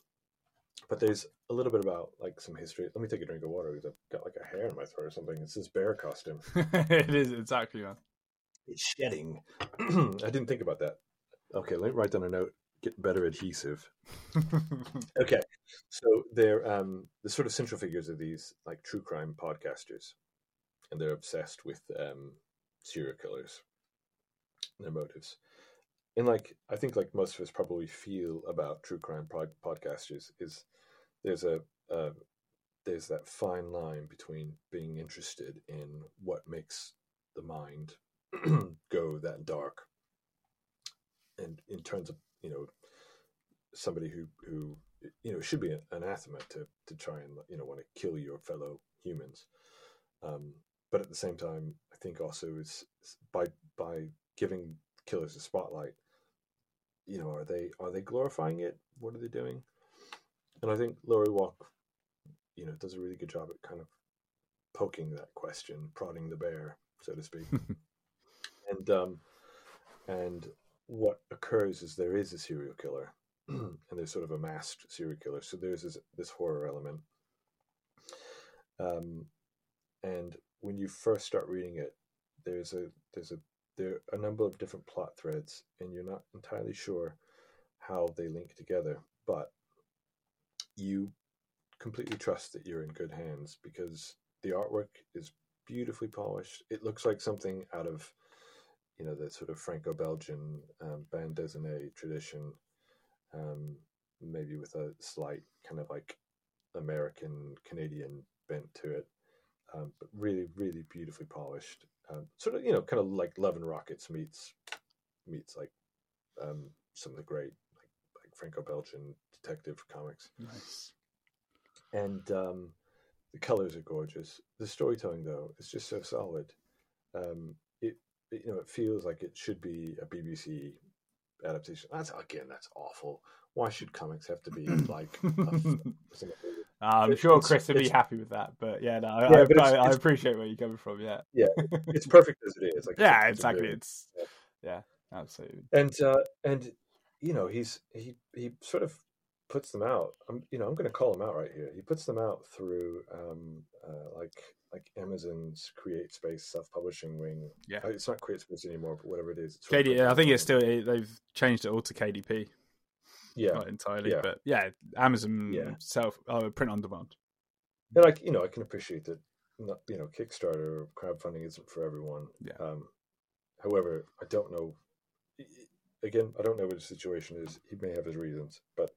but there's a little bit about like some history. Let me take a drink of water because I've got like a hair in my throat or something. It's this bear costume. it is exactly man. It's shedding. I didn't think about that. Okay, let me write down a note get better adhesive. okay, so they're um, the sort of central figures of these like true crime podcasters, and they're obsessed with um, serial killers, and their motives. And like I think, like most of us probably feel about true crime pod- podcasters, is there's a, a there's that fine line between being interested in what makes the mind go that dark and in terms of you know somebody who who you know should be anathema to to try and you know want to kill your fellow humans. Um, but at the same time i think also is by by giving killers a spotlight you know are they are they glorifying it? What are they doing? And i think Lowry Walk you know does a really good job at kind of poking that question prodding the bear so to speak. And um and what occurs is there is a serial killer and there's sort of a masked serial killer. So there's this, this horror element. Um, and when you first start reading it there's a there's a there are a number of different plot threads and you're not entirely sure how they link together but you completely trust that you're in good hands because the artwork is beautifully polished. It looks like something out of you know the sort of Franco-Belgian um, bande dessinée tradition, um, maybe with a slight kind of like American Canadian bent to it, um, but really really beautifully polished. Um, sort of you know kind of like Love and Rockets meets meets like um, some of the great like, like Franco-Belgian detective comics. Nice. And um, the colors are gorgeous. The storytelling though is just so solid. Um, you know, it feels like it should be a BBC adaptation. That's again, that's awful. Why should comics have to be like? I'm it's, sure Chris would be happy with that, but yeah, no, yeah, I, but I, I, appreciate where you're coming from. Yeah, yeah, it's perfect as it is. Like, yeah, it's exactly. It's yeah. yeah, absolutely. And uh, and you know, he's he he sort of puts them out. I'm you know I'm going to call him out right here. He puts them out through um, uh, like like Amazon's CreateSpace self publishing wing. Yeah, uh, it's not CreateSpace anymore, but whatever it is. It's KD, I think it's still they've changed it all to KDP. Yeah, not entirely, yeah. but yeah, Amazon yeah. self uh, print on demand. And like you know, I can appreciate that. Not you know, Kickstarter or crowdfunding isn't for everyone. Yeah. Um, however, I don't know. Again, I don't know what the situation is. He may have his reasons, but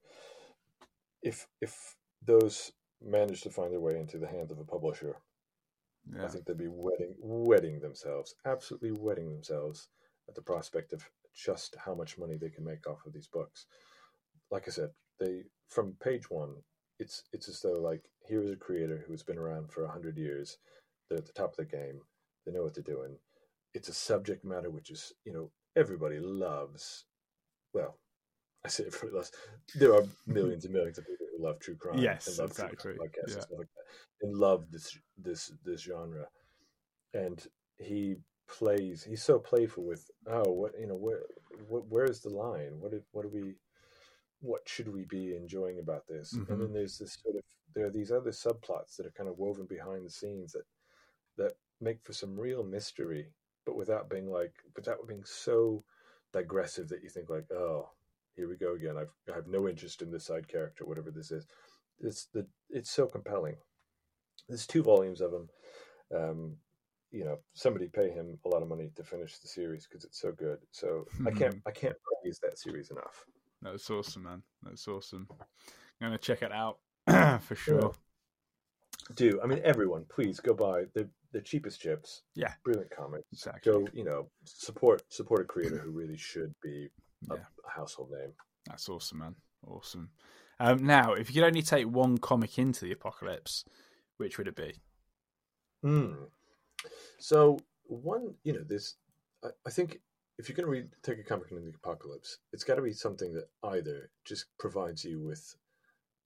if if those manage to find their way into the hands of a publisher yeah. I think they'd be wetting, wetting themselves, absolutely wetting themselves at the prospect of just how much money they can make off of these books. Like I said, they from page one, it's it's as though like here is a creator who has been around for a hundred years. They're at the top of the game. They know what they're doing. It's a subject matter which is you know everybody loves. Well, I say everybody loves. There are millions and millions of people who love true crime. Yes, and love exactly. Podcasts yeah. and stuff like that, and love this this this genre. And he plays. He's so playful with. Oh, what you know? Where what, where's the line? What did what do we? What should we be enjoying about this? Mm-hmm. And then there's this sort of there are these other subplots that are kind of woven behind the scenes that that make for some real mystery, but without being like without being so digressive that you think like, oh, here we go again. I've I have no interest in this side character, whatever this is. It's the it's so compelling. There's two volumes of him. Um, you know, somebody pay him a lot of money to finish the series because it's so good. So I can't I can't praise that series enough. That's awesome, man. That's awesome. I'm gonna check it out for sure. Yeah. Do I mean everyone? Please go buy the the cheapest chips. Yeah, brilliant comics. Exactly. Go, you know, support support a creator who really should be yeah. a household name. That's awesome, man. Awesome. Um, now, if you could only take one comic into the apocalypse, which would it be? Hmm. So one, you know, this. I, I think if you're going to read, take a comic into the apocalypse, it's got to be something that either just provides you with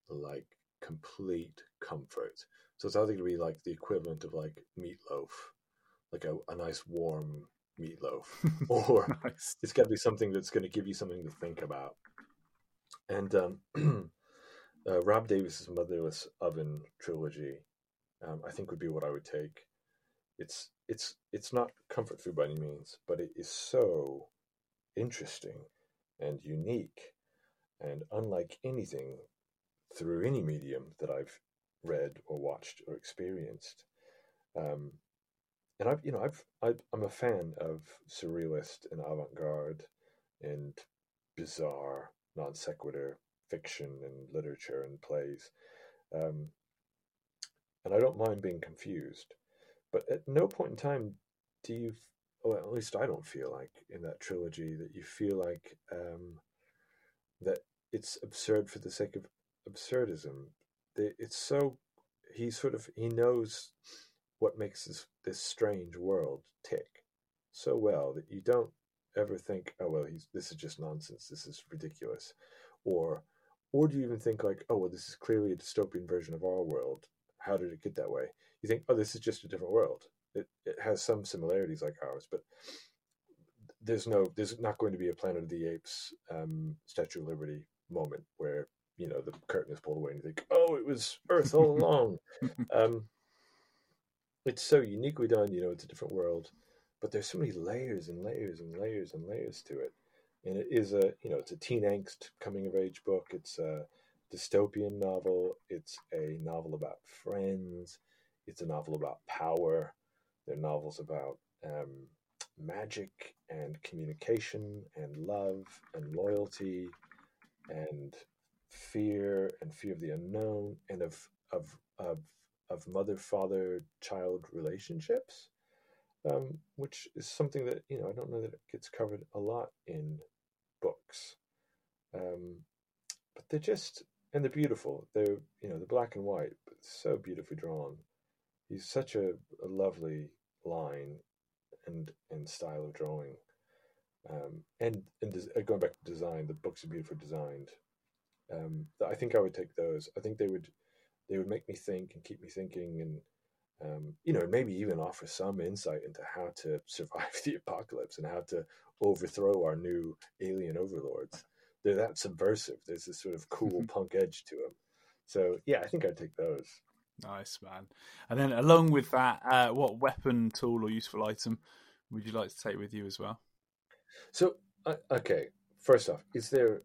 like complete comfort. So it's either going to be like the equivalent of like meatloaf, like a, a nice warm meatloaf, or nice. it's got to be something that's going to give you something to think about. And um, uh, Rob Davis's Motherless Oven trilogy, um, I think, would be what I would take. It's it's it's not comfort food by any means, but it is so interesting and unique and unlike anything through any medium that I've read or watched or experienced. Um, and I've, you know, I've, I, I'm a fan of surrealist and avant-garde and bizarre non sequitur fiction and literature and plays. Um, and I don't mind being confused. But at no point in time do you, well, at least I don't feel like in that trilogy that you feel like um, that it's absurd for the sake of absurdism. It's so he sort of he knows what makes this this strange world tick so well that you don't ever think, oh well, he's this is just nonsense. This is ridiculous, or or do you even think like, oh well, this is clearly a dystopian version of our world. How did it get that way? You think, oh, this is just a different world. It it has some similarities like ours, but there's no there's not going to be a Planet of the Apes um, Statue of Liberty moment where you know the curtain is pulled away and you think, oh, it was Earth all along. um, it's so uniquely done. You know, it's a different world but there's so many layers and layers and layers and layers to it. And it is a you know it's a teen angst coming of age book. It's a dystopian novel. It's a novel about friends. It's a novel about power. They're novels about um, magic and communication and love and loyalty and fear and fear of the unknown and of of of, of mother father child relationships um, which is something that you know I don't know that it gets covered a lot in books. Um, but they're just and they're beautiful. They're you know they're black and white, but so beautifully drawn. He's such a, a lovely line and and style of drawing. Um, and and des- uh, going back to design, the books are beautifully designed. Um, I think I would take those. I think they would they would make me think and keep me thinking and um, you know, maybe even offer some insight into how to survive the apocalypse and how to overthrow our new alien overlords. They're that subversive. There's this sort of cool mm-hmm. punk edge to them. So yeah, I think I'd take those. Nice man. And then along with that, uh, what weapon, tool, or useful item would you like to take with you as well? So uh, okay, first off, is there?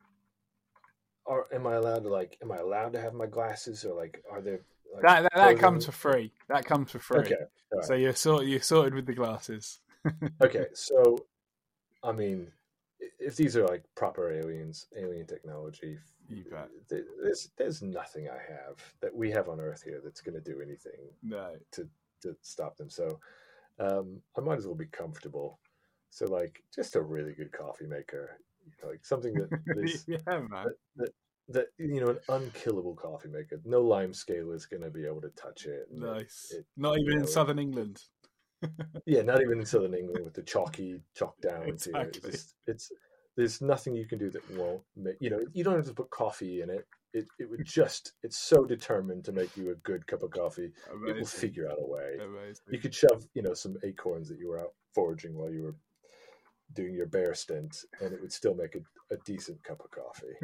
Are am I allowed to like? Am I allowed to have my glasses, or like, are there like that that, that comes for free. That comes for free. Okay. Right. So you're sort you're sorted with the glasses. okay, so I mean, if these are like proper aliens, alien technology, you bet. There's there's nothing I have that we have on Earth here that's going to do anything no. to to stop them. So um, I might as well be comfortable. So like just a really good coffee maker, like something that is, yeah. That, that, that you know an unkillable coffee maker. No lime scale is going to be able to touch it. Nice. It, not even in know, southern England. yeah, not even in southern England with the chalky chalk down. Exactly. It's, it's, there's nothing you can do that won't make you know you don't have to put coffee in it. It it would just it's so determined to make you a good cup of coffee. Amazing. It will figure out a way. Amazing. You could shove you know some acorns that you were out foraging while you were doing your bear stint, and it would still make a, a decent cup of coffee.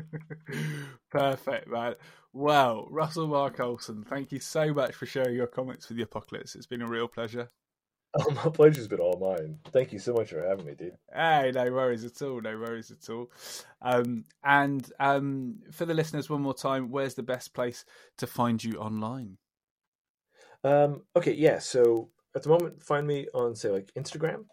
Perfect, man. Well, Russell Mark Olson, thank you so much for sharing your comments with the apocalypse. It's been a real pleasure. Oh, my pleasure's been all mine. Thank you so much for having me, dude. Hey, no worries at all. No worries at all. Um, and um, for the listeners, one more time, where's the best place to find you online? Um, okay, yeah. So at the moment, find me on, say, like Instagram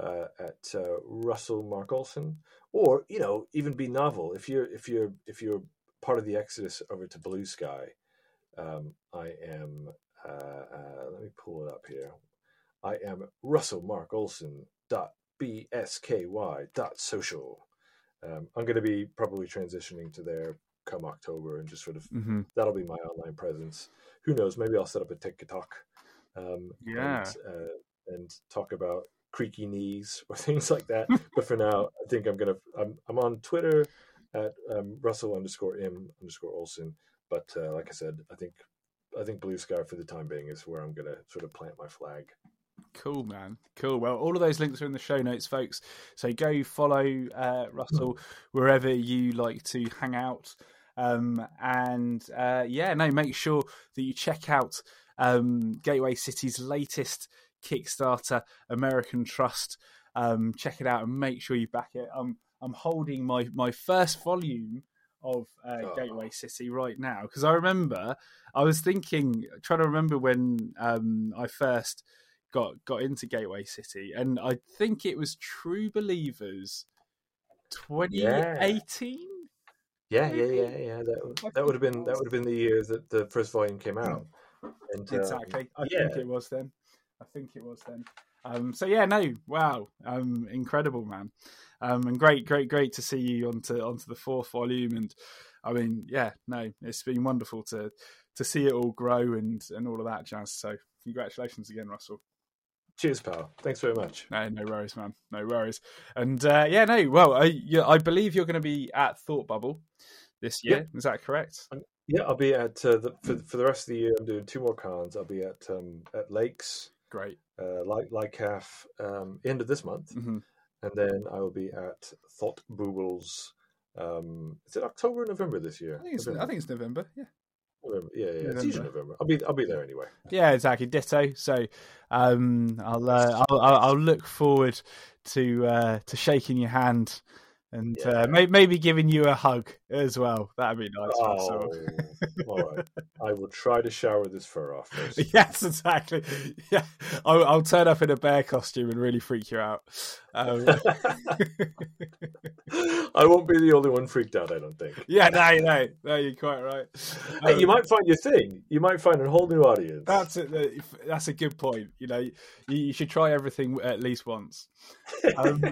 uh, at uh, Russell Mark Olson, or you know even be novel if you're if you're if you're part of the exodus over to Bluesky. Um, I am. Uh, uh let me pull it up here. I am Russell Mark Olson dot bsky dot social. Um, I'm going to be probably transitioning to there come October and just sort of mm-hmm. that'll be my online presence. Who knows? Maybe I'll set up a TikTok. Um, yeah. And, uh, and talk about creaky knees or things like that. but for now, I think I'm gonna. I'm, I'm on Twitter at um, Russell underscore M underscore Olson. But uh, like I said, I think I think Bluesky for the time being is where I'm gonna sort of plant my flag. Cool, man. Cool. Well, all of those links are in the show notes, folks. So go follow uh, Russell wherever you like to hang out. Um, and uh, yeah, no, make sure that you check out um, Gateway City's latest Kickstarter, American Trust. Um, check it out and make sure you back it. I'm I'm holding my my first volume of uh, Oh. Gateway City right now because I remember I was thinking, trying to remember when um, I first got got into Gateway City, and I think it was True Believers, 2018. Yeah, yeah, yeah, yeah. That, that would have been that would have been the year that the first volume came out. And, um, Exactly. I yeah. think it was then. I think it was then. Um, so yeah, no, wow, um, incredible, man, um, and great, great, great to see you onto onto the fourth volume, and I mean, yeah, no, it's been wonderful to to see it all grow and and all of that jazz. So congratulations again, Russell. Cheers, pal. Thanks very much. No, no worries, man. No worries. And uh, yeah, no, well, I, yeah, I believe you're going to be at Thought Bubble this year. Is that correct? Yeah, I'll be at uh, the, for for the rest of the year. I'm doing two more cons. I'll be at um, at Lakes, Great. uh, like LICAF, um, end of this month, hmm and then I will be at Thought Bubbles. Um, is it October or November this year? I think it's I November. think it's November. Yeah. November. Yeah, yeah, November. it's usually November. I'll be I'll be there anyway. Yeah, exactly. Ditto. So, um, I'll, uh, I'll I'll I'll look forward to uh, to shaking your hand and uh, may- maybe giving you a hug as well. That'd be nice. Oh, all right. I will try to shower this fur off first. Yes, exactly. Yeah, I'll, I'll turn up in a bear costume and really freak you out. Um, I won't be the only one freaked out. I don't think. yeah, no, no, no, you're quite right. Hey, you Um, might find your thing. You might find a whole new audience. That's it. That's a good point. You know, you, you should try everything at least once. Um,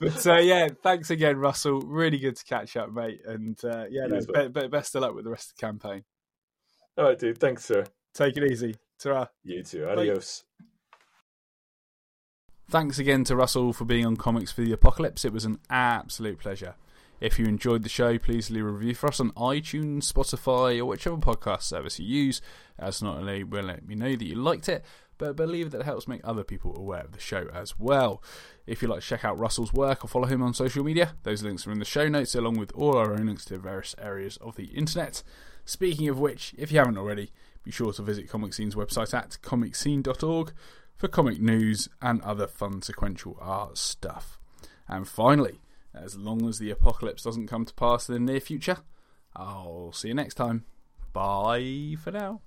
but uh, yeah, thanks again, Russell. Really good to catch up, mate. And uh, yeah, no, well. be, be- best of luck with the rest of the campaign. All right, dude. Thanks, sir. Take it easy. ta You too. Adios. Thanks again to Russell for being on Comics for the Apocalypse. It was an absolute pleasure. If you enjoyed the show, please leave a review for us on iTunes, Spotify, or whichever podcast service you use, as not only will let me know that you liked it, but I believe that helps make other people aware of the show as well. If you'd like to check out Russell's work or follow him on social media, those links are in the show notes, along with all our own links to various areas of the internet. Speaking of which, if you haven't already, be sure to visit ComicScene's website at comicscene.org for comic news and other fun sequential art stuff. And finally, as long as the apocalypse doesn't come to pass in the near future, I'll see you next time. Bye for now.